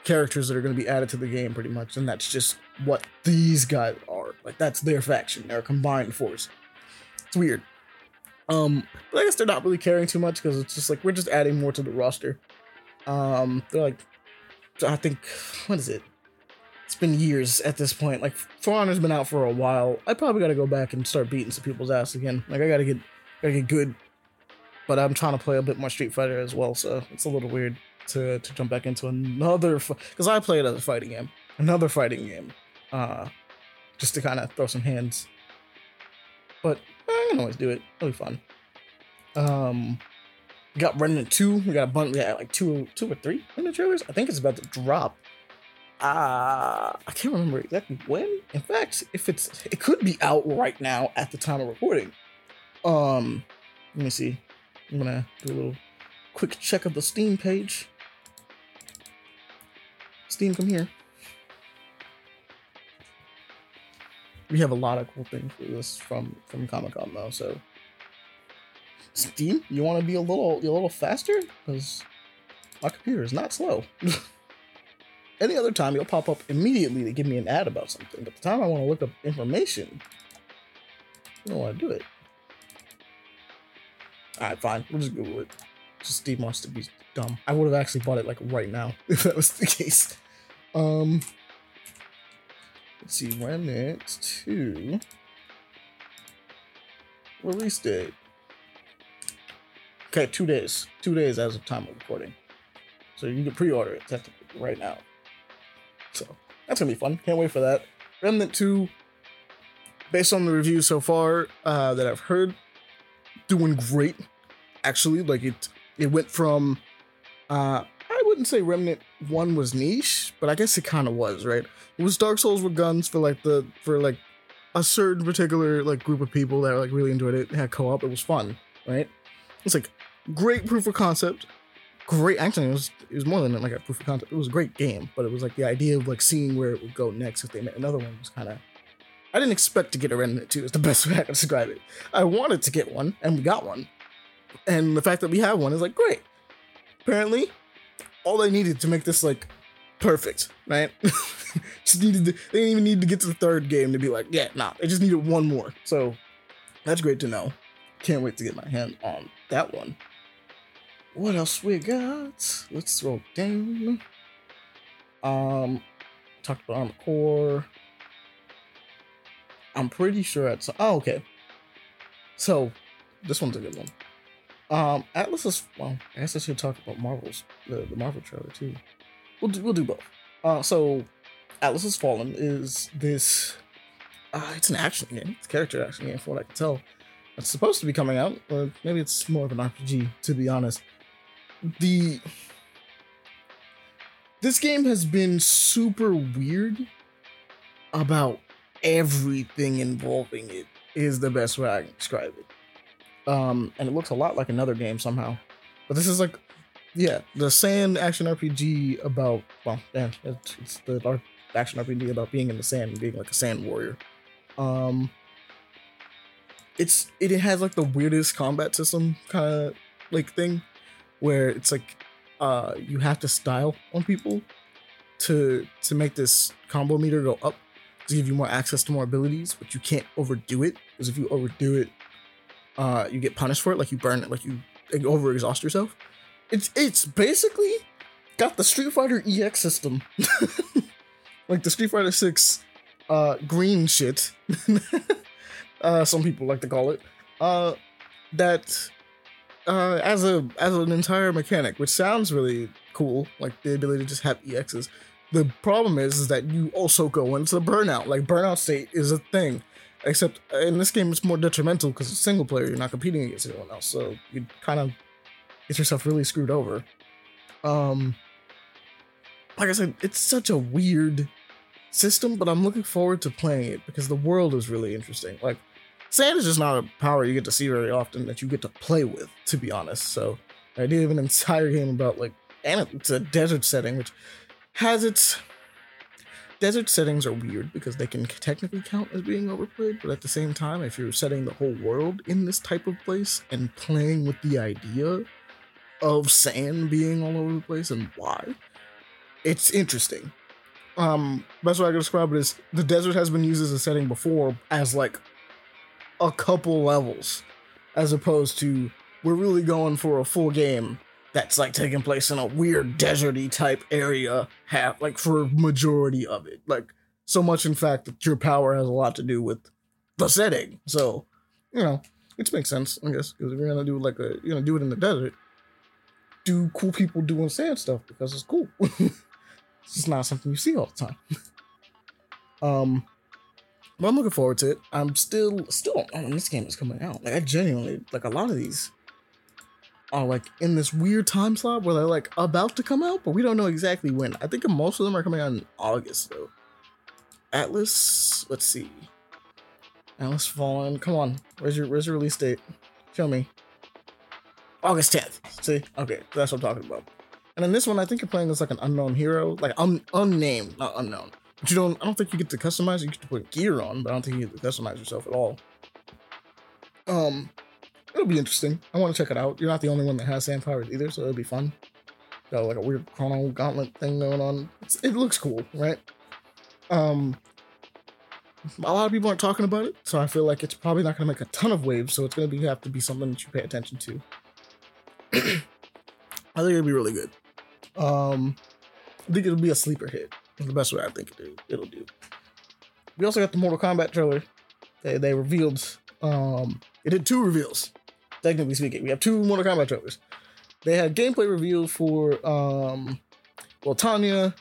characters that are gonna be added to the game pretty much, and that's just what these guys are. Like that's their faction, their combined force. It's weird. Um, but I guess they're not really caring too much because it's just like we're just adding more to the roster. Um, they're like, I think, what is it? It's been years at this point. Like, For Honor's been out for a while. I probably got to go back and start beating some people's ass again. Like, I gotta get, gotta get good. But I'm trying to play a bit more Street Fighter as well, so it's a little weird to to jump back into another because I play it as a fighting game, another fighting game, uh, just to kind of throw some hands. But I can always do it. It'll be fun. Um, we got Remnant 2. We got a bunch, yeah, like two, two or three Remnant trailers. I think it's about to drop. Uh, I can't remember exactly when. In fact, if it's, it could be out right now at the time of recording. Um, let me see. I'm gonna do a little quick check of the Steam page. Steam, come here. We have a lot of cool things for this from from Comic Con though. So, Steam, you want to be a little a little faster because my computer is not slow. Any other time, you'll pop up immediately to give me an ad about something. But the time I want to look up information, I don't want to do it. All right, fine. We'll just Google it. Just Steam wants to be dumb. I would have actually bought it like right now if that was the case. Um, Let's see, Remnant 2. Release date. Okay, two days. Two days as of time of recording. So you can pre-order it right now. So that's gonna be fun. Can't wait for that. Remnant 2, based on the reviews so far uh, that I've heard, doing great. Actually, like it it went from uh wouldn't say Remnant 1 was niche, but I guess it kind of was, right? It was Dark Souls with guns for like the for like a certain particular like group of people that like really enjoyed it. it had co-op. It was fun, right? It's like great proof of concept. Great, actually, it was it was more than like a proof of concept. It was a great game, but it was like the idea of like seeing where it would go next if they made another one was kind of. I didn't expect to get a Remnant 2 is the best way I can describe it. I wanted to get one, and we got one. And the fact that we have one is like great. Apparently, all they needed to make this like perfect, right? just needed to, they didn't even need to get to the third game to be like, yeah, nah, they just needed one more. So that's great to know. Can't wait to get my hand on that one. What else we got? Let's scroll down. Um, talked about Armored Core. I'm pretty sure it's oh okay. So this one's a good one. Um, Atlas is well. I guess I should talk about Marvel's the, the Marvel trailer too. We'll do, we'll do both. Uh, so Atlas Has Fallen is this. Uh, it's an action game. It's a character action game, from what I can tell. It's supposed to be coming out, or maybe it's more of an RPG, to be honest. The this game has been super weird about everything involving it is the best way I can describe it. Um, and it looks a lot like another game somehow. But this is like, yeah, the sand action RPG about well, yeah, it's, it's the action RPG about being in the sand and being like a sand warrior. Um, it's it has like the weirdest combat system kind of like thing, where it's like, uh, you have to style on people to to make this combo meter go up to give you more access to more abilities, but you can't overdo it because if you overdo it, uh, you get punished for it. Like you burn it, like you overexhaust yourself. It's it's basically got the Street Fighter EX system, like the Street Fighter Six uh, green shit. uh, some people like to call it. Uh, that uh, as a as an entire mechanic, which sounds really cool, like the ability to just have EXs. The problem is, is that you also go into the burnout. Like burnout state is a thing, except in this game it's more detrimental because it's single player. You're not competing against anyone else, so you kind of get yourself really screwed over. Um, like I said, it's such a weird system, but I'm looking forward to playing it because the world is really interesting. Like sand is just not a power you get to see very often that you get to play with, to be honest. So the idea of an entire game about like and it's a desert setting, which has its desert settings are weird because they can technically count as being overplayed, but at the same time, if you're setting the whole world in this type of place and playing with the idea of sand being all over the place and why, it's interesting. Um, best way I can describe it is the desert has been used as a setting before as like a couple levels, as opposed to we're really going for a full game that's like taking place in a weird deserty type area half like for majority of it. Like so much in fact that your power has a lot to do with the setting. So you know it makes sense i guess because if you're gonna do like a you're gonna do it in the desert do cool people doing sand stuff because it's cool. It's not something you see all the time. Um but i'm looking forward to it. I'm still still oh this game is coming out. Like i genuinely like a lot of these are like in this weird time slot where they're like about to come out, but we don't know exactly when. I think most of them are coming out in August though. Atlas, let's see. Atlas Fallen, come on. Where's your where's your release date? Show me. August 10th. See? Okay, that's what I'm talking about. And then this one, I think you're playing as like an unknown hero, like un- unnamed, not unknown. But you don't. I don't think you get to customize. You get to put gear on, but I don't think you get to customize yourself at all. Um, it'll be interesting. I want to check it out. You're not the only one that has sand powers either, so it'll be fun. Got like a weird chrono gauntlet thing going on. It's, it looks cool, right? Um, a lot of people aren't talking about it, so I feel like it's probably not going to make a ton of waves. So it's going to be have to be something that you pay attention to. I think it'll be really good. Um, I think it'll be a sleeper hit. the best way I think it, it'll do. We also got the Mortal Kombat trailer. They they revealed um it did two reveals technically speaking. We have two Mortal Kombat trailers. They had gameplay reveals for um well Tanya,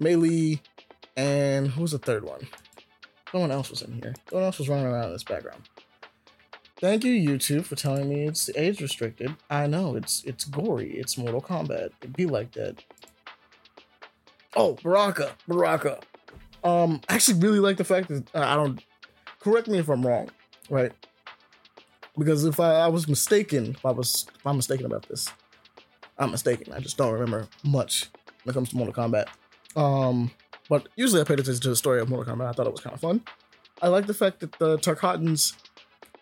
Mileena, and who was the third one? Someone else was in here. Someone else was running around in this background. Thank you, YouTube, for telling me it's age restricted. I know it's it's gory. It's Mortal Kombat. It'd be like that. Oh, Baraka, Baraka. Um, I actually really like the fact that uh, I don't. Correct me if I'm wrong, right? Because if I, I was mistaken, if I was if I'm mistaken about this, I'm mistaken. I just don't remember much when it comes to Mortal Kombat. Um, but usually I paid attention to the story of Mortal Kombat. I thought it was kind of fun. I like the fact that the Tarkatans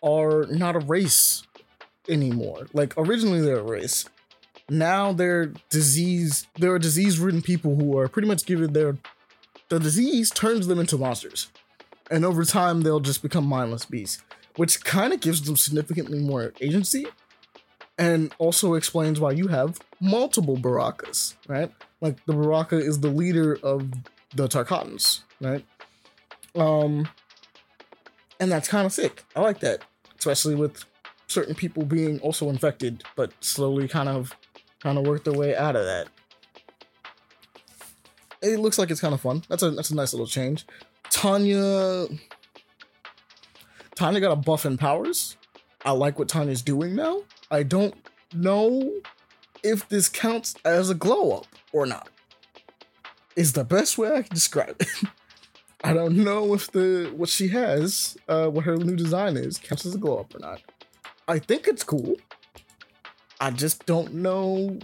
are not a race anymore. Like originally they're a race. Now they're disease. They're a disease-ridden people who are pretty much given their the disease turns them into monsters, and over time they'll just become mindless beasts which kind of gives them significantly more agency and also explains why you have multiple Barakas, right? Like the Baraka is the leader of the Tarkatans, right? Um, and that's kind of sick. I like that, especially with certain people being also infected, but slowly kind of kind of work their way out of that. It looks like it's kind of fun. That's a that's a nice little change. Tanya Tanya got a buff in powers, I like what Tanya's doing now. I don't know if this counts as a glow up or not. Is the best way I can describe it. I don't know if the what she has, uh, what her new design is, counts as a glow up or not. I think it's cool. I just don't know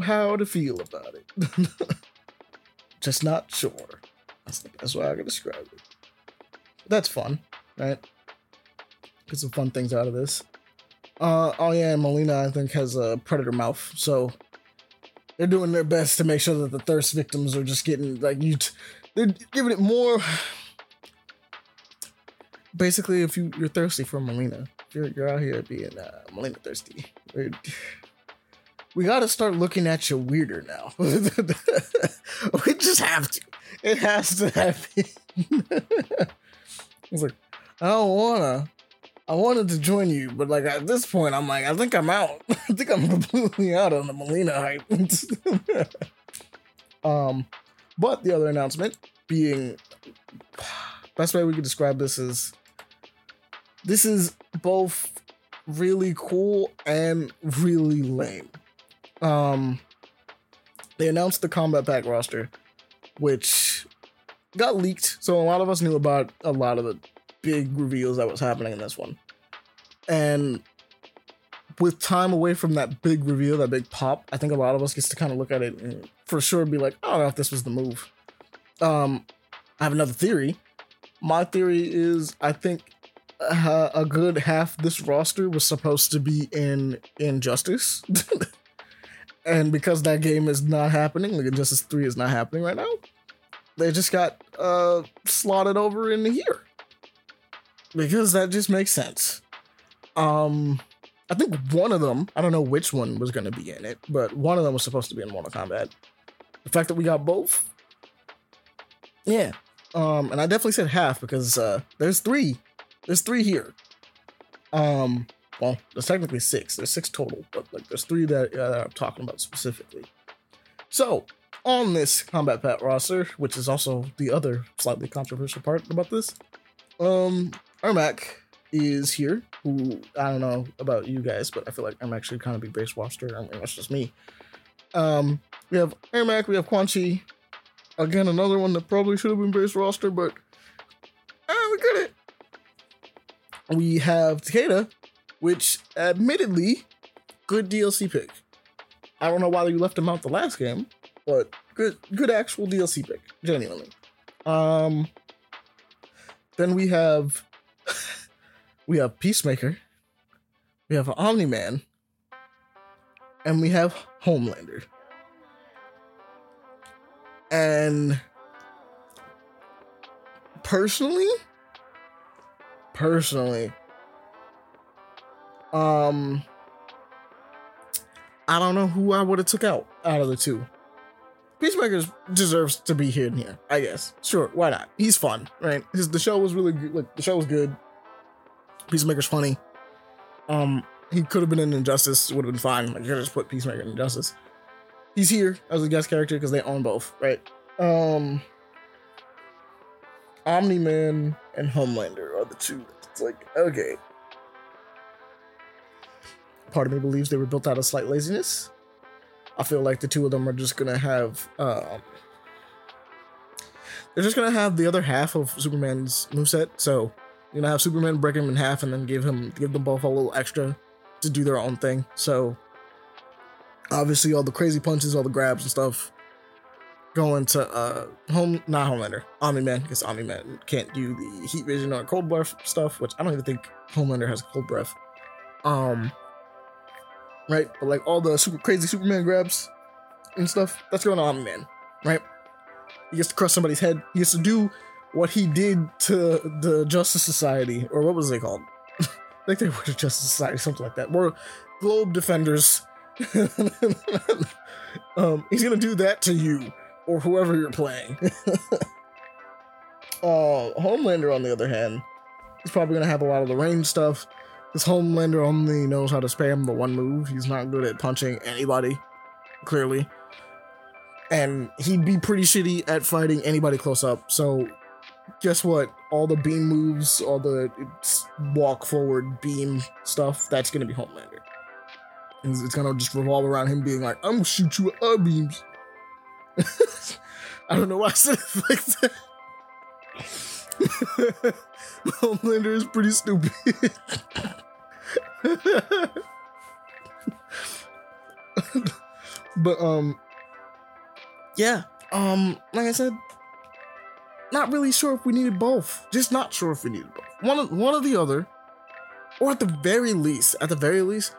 how to feel about it. just not sure. That's the best way I can describe it. That's fun, right? Get some fun things out of this. Uh, oh yeah, Mileena I think has a predator mouth, so they're doing their best to make sure that the thirst victims are just getting like you. T- they're giving it more. Basically, if you you're thirsty for Mileena, you're you're out here being uh, Mileena thirsty. We're, we got to start looking at you weirder now. we just have to. It has to happen. It's like, I don't wanna. I wanted to join you, but like at this point, I'm like, I think I'm out. I think I'm completely out on the Mileena hype. um, but the other announcement being, best way we could describe this is, this is both really cool and really lame. Um, they announced the combat pack roster, which got leaked, so a lot of us knew about a lot of the big reveals that was happening in this one. And with time away from that big reveal, that big pop, I think a lot of us gets to kind of look at it and for sure be like, I don't know if this was the move. Um, I have another theory. My theory is I think uh, a good half this roster was supposed to be in Injustice. and because that game is not happening, like Injustice 3 is not happening right now, they just got uh slotted over in here. Because that just makes sense. Um I think one of them, I don't know which one was gonna be in it, but one of them was supposed to be in Mortal Kombat. The fact that we got both, yeah. Um, and I definitely said half because uh there's three. There's three here. Um, well, there's technically six. There's six total, but like there's three that, uh, I'm talking about specifically. So on this combat pack roster, which is also the other slightly controversial part about this, um, Ermac is here. Who I don't know about you guys, but I feel like I'm actually kind of be base roster. I mean, that's just me. Um, we have Ermac, we have Quan Chi. Again, another one that probably should have been base roster, but uh, we got it. We have Takeda, which admittedly, good DLC pick. I don't know why you left him out the last game, but good good actual DLC pick, genuinely. Um then we have we have Peacemaker, we have Omni Man, and we have Homelander. And personally, personally, um, I don't know who I would have took out out of the two. Peacemaker deserves to be here and here, I guess. Sure, why not? He's fun, right? His the show was really good. Like the show was good. Peacemaker's funny. Um, he could have been in Injustice, would have been fine. Like you could just put Peacemaker in Injustice. He's here as a guest character because they own both, right? Um, Omni Man and Homelander are the two. It's like okay. Part of me believes they were built out of slight laziness. I feel like the two of them are just gonna have um, they're just gonna have the other half of Superman's moveset. So you're gonna have Superman break him in half and then give him give them both a little extra to do their own thing. So obviously all the crazy punches, all the grabs and stuff going to uh home not Homelander, Omni Man, because Omni Man can't do the heat vision or cold breath stuff, which I don't even think Homelander has cold breath. Um right? But like all the super crazy Superman grabs and stuff, that's going on Omni Man, right? He gets to crush somebody's head. He gets to do what he did to the Justice Society, or what was they called? I think they were the Justice Society, something like that. We're Globe Defenders. um, he's gonna do that to you or whoever you're playing. uh, Homelander, on the other hand, he's probably gonna have a lot of the range stuff. This Homelander only knows how to spam the one move. He's not good at punching anybody, clearly. And he'd be pretty shitty at fighting anybody close up. So guess what? All the beam moves, all the walk forward beam stuff, that's gonna be Homelander. It's, it's gonna just revolve around him being like, I'm gonna shoot you with eye beams. I don't know why I said it like that. Homelander is pretty stupid. but um yeah, um like I said, not really sure if we needed both. Just not sure if we needed both. One one or the other. Or at the very least, at the very least,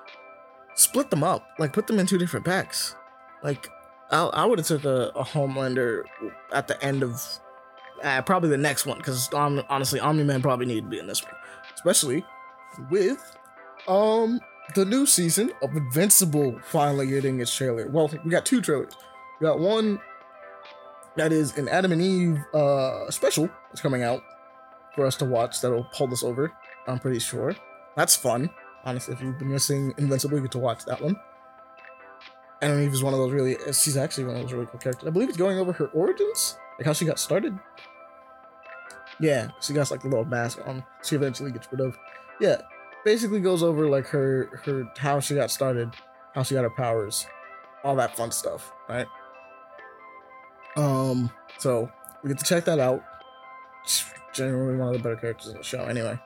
split them up. Like put them in two different packs. Like I, I would have took a, a Homelander at the end of uh, probably the next one because um, honestly, Omni Man probably need to be in this one, especially with um the new season of Invincible finally getting its trailer. Well, we got two trailers. We got one that is an Adam and Eve uh special that's coming out for us to watch that'll pull us over. I'm pretty sure. That's fun. Honestly, if you've been missing Invincible, you get to watch that one. Atom Eve is one of those really. She's actually one of those really cool characters. I believe it's going over her origins, like how she got started. Yeah, she got like the little mask on. She eventually gets rid of. Yeah, basically goes over like her her how she got started, how she got her powers, all that fun stuff, right? Um, so we get to check that out. Generally one of the better characters in the show, anyway.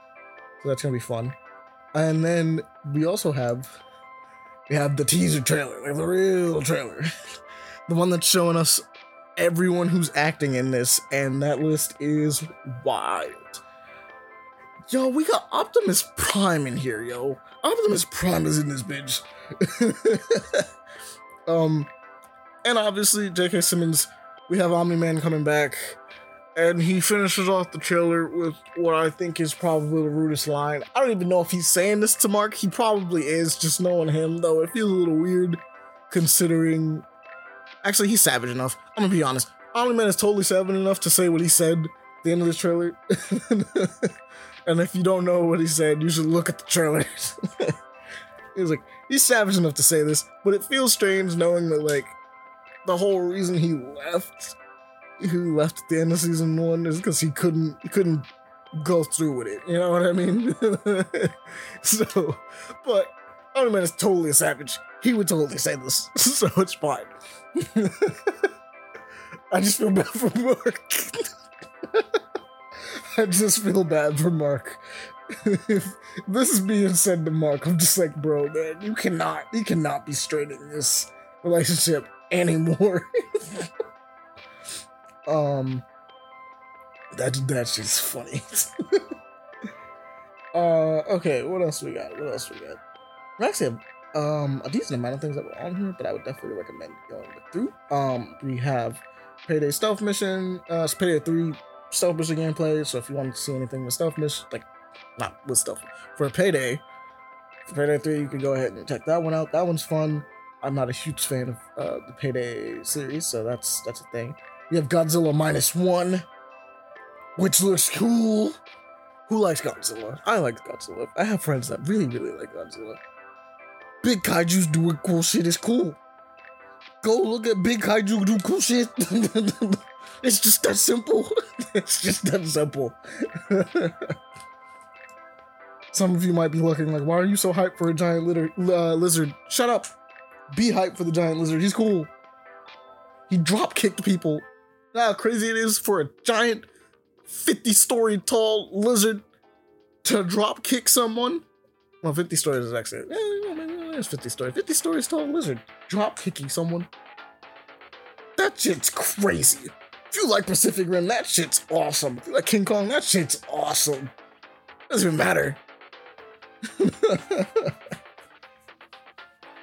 So that's gonna be fun. And then we also have we have the teaser trailer, like the real trailer, the one that's showing us everyone who's acting in this, and that list is wild. Yo, we got Optimus Prime in here, yo. Optimus Prime is in this bitch. um, and obviously J.K. Simmons. We have Omni Man coming back, and he finishes off the trailer with what I think is probably the rudest line. I don't even know if he's saying this to Mark. He probably is, just knowing him, though. It feels a little weird considering. Actually, he's savage enough. I'm gonna be honest. Omni Man is totally savage enough to say what he said at the end of this trailer. and if you don't know what he said, you should look at the trailers. he's like, he's savage enough to say this, but it feels strange knowing that, like, the whole reason he left who left at the end of season one is because he couldn't he couldn't go through with it. You know what I mean? so, but Iron Man is totally a savage. He would totally say this, so it's fine. I just feel bad for Mark. I just feel bad for Mark. if this is being said to Mark, I'm just like, bro, man, you cannot, you cannot be straight in this relationship anymore. um, that that's just funny. uh, okay, what else we got? What else we got? We actually have um a decent amount of things that were on here, but I would definitely recommend going through. Um, we have Payday Stealth Mission, uh, it's Payday Three Stealth Mission gameplay. So if you want to see anything with Stealth Mission, like not with Stealth for Payday, for Payday Three, you can go ahead and check that one out. That one's fun. I'm not a huge fan of uh, the Payday series, so that's that's a thing. We have Godzilla minus one, which looks cool. Who likes Godzilla? I like Godzilla. I have friends that really, really like Godzilla. Big kaijus doing cool shit is cool. Go look at big kaiju do cool shit. it's just that simple. it's just that simple. Some of you might be looking like, why are you so hyped for a giant litter, uh, lizard? Shut up. Be hyped for the giant lizard. He's cool. He drop kicked people. how crazy it is for a giant 50 story tall lizard to drop kick someone. Well, 50 stories is actually, eh, it's 50 stories. 50 stories tall lizard drop kicking someone. That shit's crazy. If you like Pacific Rim, that shit's awesome. If you like King Kong, that shit's awesome. Doesn't even matter.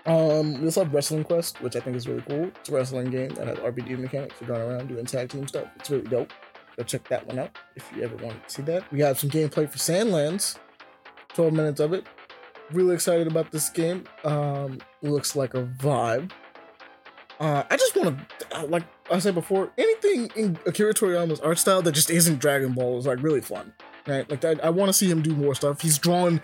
um, we also have Wrestling Quest, which I think is really cool. It's a wrestling game that has RPG mechanics for going around doing tag team stuff. It's really dope. Go check that one out if you ever want to see that. We have some gameplay for Sandlands. 12 minutes of it. Really excited about this game. Um, looks like a vibe. Uh, I just want to, like I said before, anything in Akira Toriyama's art style that just isn't Dragon Ball is like really fun, right? Like I, I want to see him do more stuff. He's drawn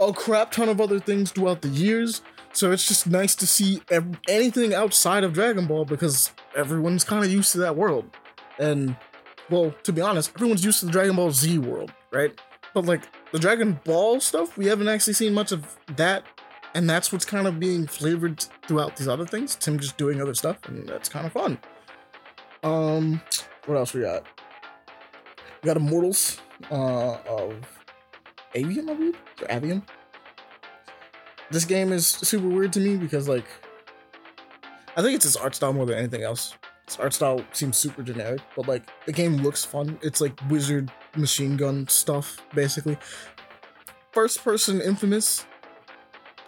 a crap ton of other things throughout the years, so it's just nice to see ev- anything outside of Dragon Ball because everyone's kind of used to that world, and well, to be honest, everyone's used to the Dragon Ball Z world, right? But like the Dragon Ball stuff, we haven't actually seen much of that, and that's what's kind of being flavored throughout these other things. Tim just doing other stuff, and that's kind of fun. Um, what else we got? We got Immortals uh, of Aveum, I believe, or Aveum. This game is super weird to me because like I think it's its art style more than anything else. Its art style seems super generic, but like the game looks fun. It's like wizard machine gun stuff, basically. First person infamous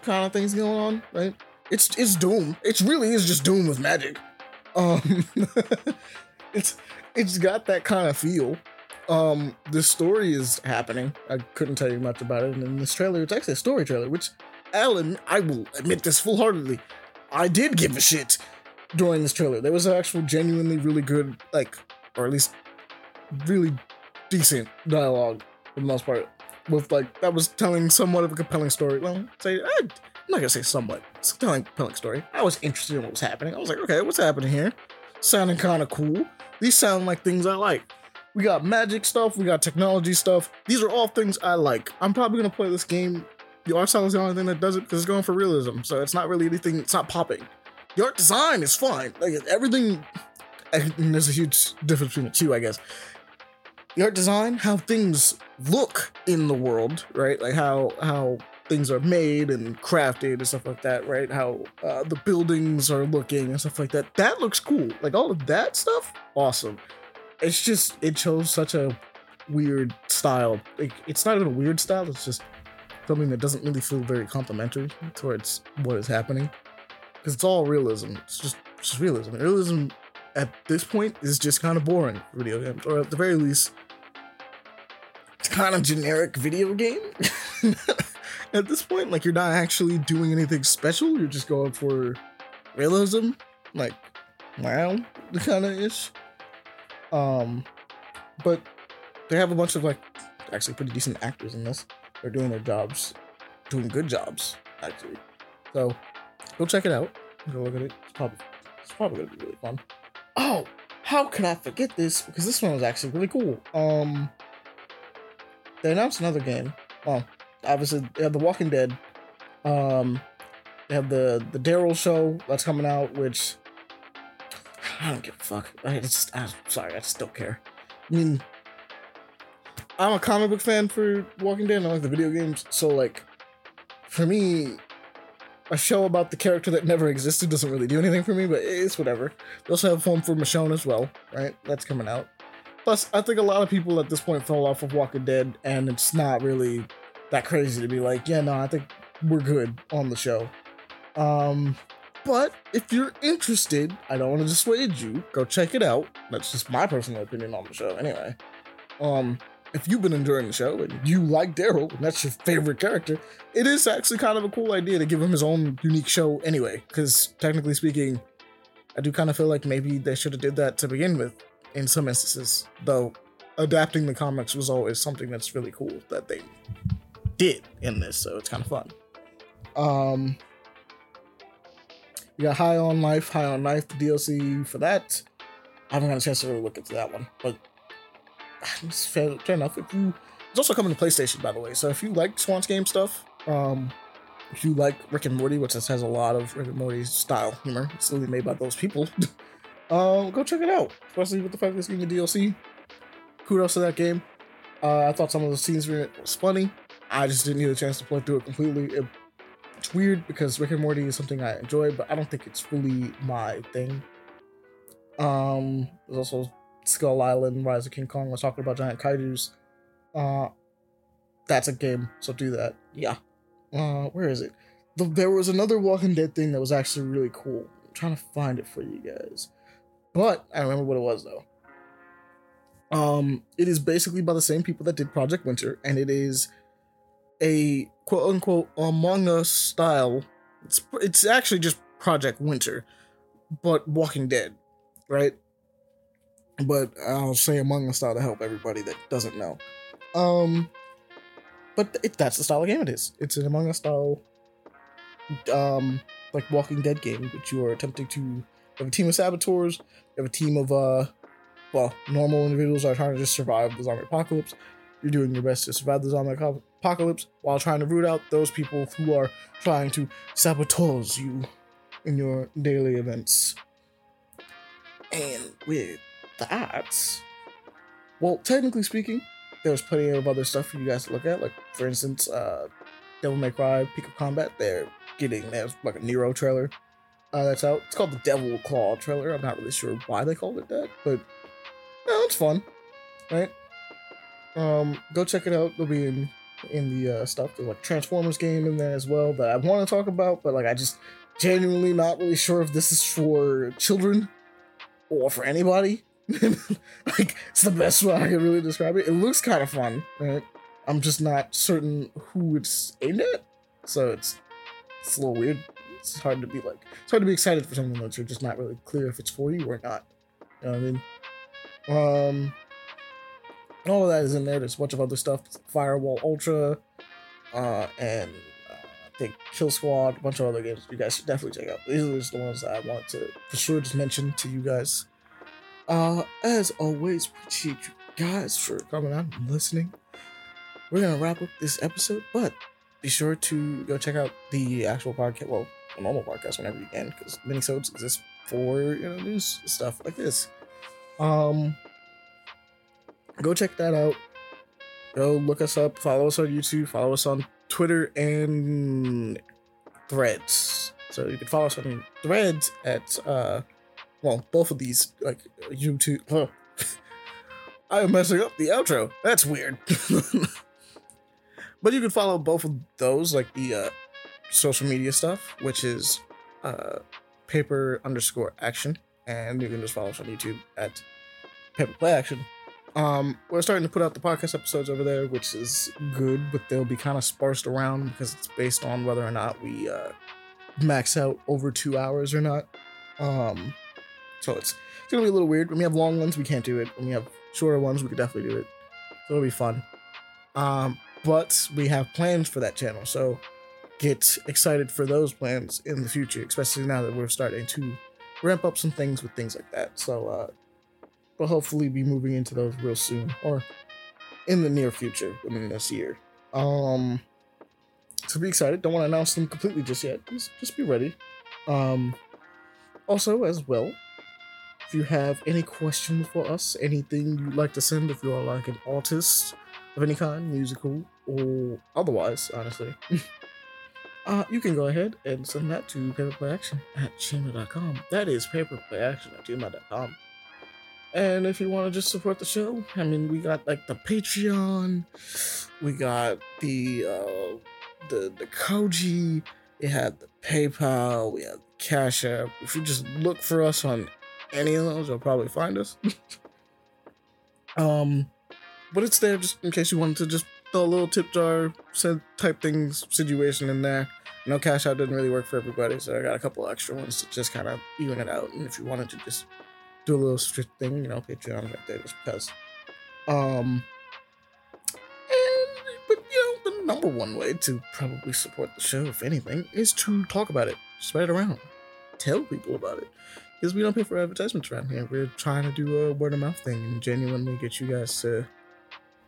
kind of things going on, right? It's it's Doom. It really is just Doom with magic. Um it's it's got that kind of feel. Um the story is happening. I couldn't tell you much about it. And in this trailer, it's actually a story trailer, which Alan, I will admit this full heartedly. I did give a shit during this trailer. There was an actual genuinely really good, like, or at least really decent dialogue for the most part. With like that was telling somewhat of a compelling story. Well, say eh, I'm not gonna say somewhat. It's telling compelling story. I was interested in what was happening. I was like, okay, what's happening here? Sounding kind of cool. These sound like things I like. We got magic stuff. We got technology stuff. These are all things I like. I'm probably gonna play this game the art style is the only thing that does it because it's going for realism. So it's not really anything. It's not popping. The art design is fine. Like everything. There's a huge difference between the two, I guess. The art design, how things look in the world, right? Like how how things are made and crafted and stuff like that, right? How uh, the buildings are looking and stuff like that. That looks cool. Like all of that stuff, awesome. It's just it shows such a weird style. Like it's not even a weird style. It's just something that doesn't really feel very complimentary towards what is happening because it's all realism. It's just just realism. Realism at this point is just kind of boring video games, or at the very least, it's kind of generic video game. at this point, like you're not actually doing anything special. You're just going for realism, like wow, the kind of ish. Um, but they have a bunch of like actually pretty decent actors in this they're doing their jobs, doing good jobs actually. So go check it out. Go look at it. It's probably it's probably gonna be really fun. Oh, how could I forget this? Because this one was actually really cool. Um, they announced another game. Well, obviously they have The Walking Dead. Um, they have the the Daryl show that's coming out, which I don't give a fuck. I just I'm sorry, I just don't care. I mean, I'm a comic book fan for Walking Dead and I like the video games. So like for me, a show about the character that never existed doesn't really do anything for me, but it's whatever. They also have one for Michonne as well, right? That's coming out. Plus, I think a lot of people at this point fell off of Walking Dead, and it's not really that crazy to be like, yeah, no, I think we're good on the show. Um, but if you're interested, I don't want to dissuade you. Go check it out. That's just my personal opinion on the show, anyway. Um, if you've been enjoying the show and you like Daryl and that's your favorite character, it is actually kind of a cool idea to give him his own unique show anyway. Because technically speaking, I do kind of feel like maybe they should have did that to begin with in some instances. Though adapting the comics was always something that's really cool that they did in this, so it's kind of fun. Um, you got High on Life, High on Life, the DLC for that. I haven't got a chance to really look into that one, but it's fair, fair enough. If you, it's also coming to PlayStation, by the way. So if you like Squanch game stuff, um, if you like Rick and Morty, which has a lot of Rick and Morty style humor, it's literally made by those people. um, go check it out. Especially with the fact that it's getting a DLC. Kudos to that game. Uh, I thought some of the scenes were was funny. I just didn't get a chance to play through it completely. It, it's weird because Rick and Morty is something I enjoy, but I don't think it's fully my thing. Um, there's also Skull Island, Rise of King Kong was talking about giant kaijus. Uh, that's a game, so do that. Yeah. Uh, where is it? The, there was another Walking Dead thing that was actually really cool. I'm trying to find it for you guys, but I remember what it was though. Um, it is basically by the same people that did Project Winter, and it is a quote unquote Among Us style. It's it's actually just Project Winter, but Walking Dead, right? But I'll say Among Us style to help everybody that doesn't know. Um, but it, that's the style of game it is. It's an Among Us style, um, like Walking Dead game, which you are attempting to have a team of saboteurs, you have a team of uh well, normal individuals are trying to just survive the zombie apocalypse. You're doing your best to survive the zombie apocalypse while trying to root out those people who are trying to sabotage you in your daily events. And with that, well, technically speaking, there's plenty of other stuff for you guys to look at. Like, for instance, uh, Devil May Cry Peak of Combat. They're getting there's like a Nero trailer uh, that's out. It's called the Devil Claw trailer. I'm not really sure why they called it that, but yeah, fun, right? Um, go check it out. It'll be in in the uh, stuff. There's like Transformers game in there as well that I want to talk about, but like I just genuinely not really sure if this is for children or for anybody. like it's the best way I can really describe it. It looks kind of fun, right? I'm just not certain who it's aimed at, so it's it's a little weird. It's hard to be like it's hard to be excited for something that you're just not really clear if it's for you or not. You know what I mean? Um, all of that is in there. There's a bunch of other stuff. Firewall Ultra, uh, and uh, I think Kill Squad, a bunch of other games you guys should definitely check out. These are just the ones that I want to for sure just mention to you guys. Uh, as always, appreciate you guys for coming out and listening. We're gonna wrap up this episode, but be sure to go check out the actual podcast. Well, a normal podcast whenever you can, because minisodes exist for you know news stuff like this. Um, go check that out. Go look us up. Follow us on YouTube. Follow us on Twitter and Threads. So you can follow us on Threads at uh well, both of these, like YouTube. Huh. I am messing up the outro. That's weird. but you can follow both of those, like the uh, social media stuff, which is uh, paper underscore action, and you can just follow us on YouTube at paper play action. Um, we're starting to put out the podcast episodes over there, which is good, but they'll be kind of sparsed around because it's based on whether or not we uh, max out over two hours or not. Um, so it's, it's gonna be a little weird. When we have long ones, we can't do it. When we have shorter ones, we could definitely do it. So it'll be fun. Um, but we have plans for that channel, so get excited for those plans in the future, especially now that we're starting to ramp up some things with things like that. So uh we'll hopefully be moving into those real soon or in the near future within this year. Um so be excited. Don't want to announce them completely just yet. Just just be ready. Um also as well, if you have any questions for us, anything you'd like to send, if you are like an artist of any kind, musical or otherwise, honestly, uh, you can go ahead and send that to paperplayaction at gmail.com. That is paperplayaction at gmail.com. And if you want to just support the show, I mean, we got like the Patreon, we got the uh, the the Ko-fi, we had the PayPal, we had the Cash App. If you just look for us on any of those, you'll probably find us. um, but it's there just in case you wanted to just throw a little tip jar type things situation in there. No cash out didn't really work for everybody, so I got a couple extra ones to just kind of even it out. And if you wanted to just do a little strict thing, you know, Patreon right there just because. Um, and but you know, the number one way to probably support the show, if anything, is to talk about it, spread it around, tell people about it because we don't pay for advertisements around here. We're trying to do a word of mouth thing and genuinely get you guys to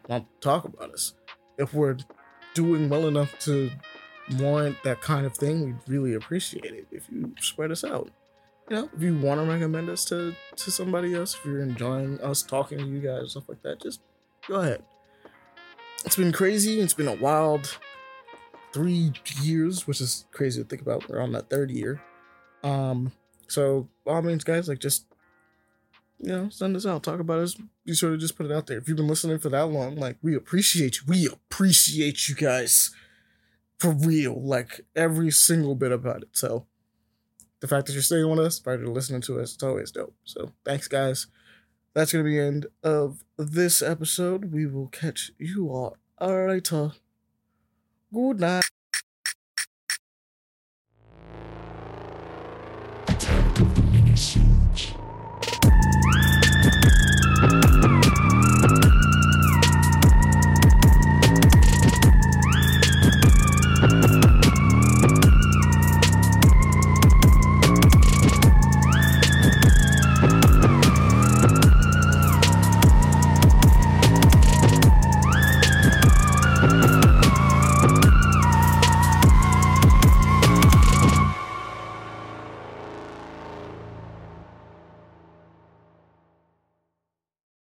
want to talk about us. If we're doing well enough to warrant that kind of thing, we'd really appreciate it if you spread us out. You know, if you want to recommend us to to somebody else, if you're enjoying us talking to you guys, stuff like that, just go ahead. It's been crazy. It's been a wild three years, which is crazy to think about. We're on that third year. Um, so all means, guys, like just you know, send us out, talk about us. Be sure to just put it out there. If you've been listening for that long, like we appreciate you. We appreciate you guys for real, like every single bit about it. So the fact that you're staying with us, that you're listening to us, it's always dope. So thanks, guys. That's gonna be the end of this episode. We will catch you all later. Uh, good night. Attack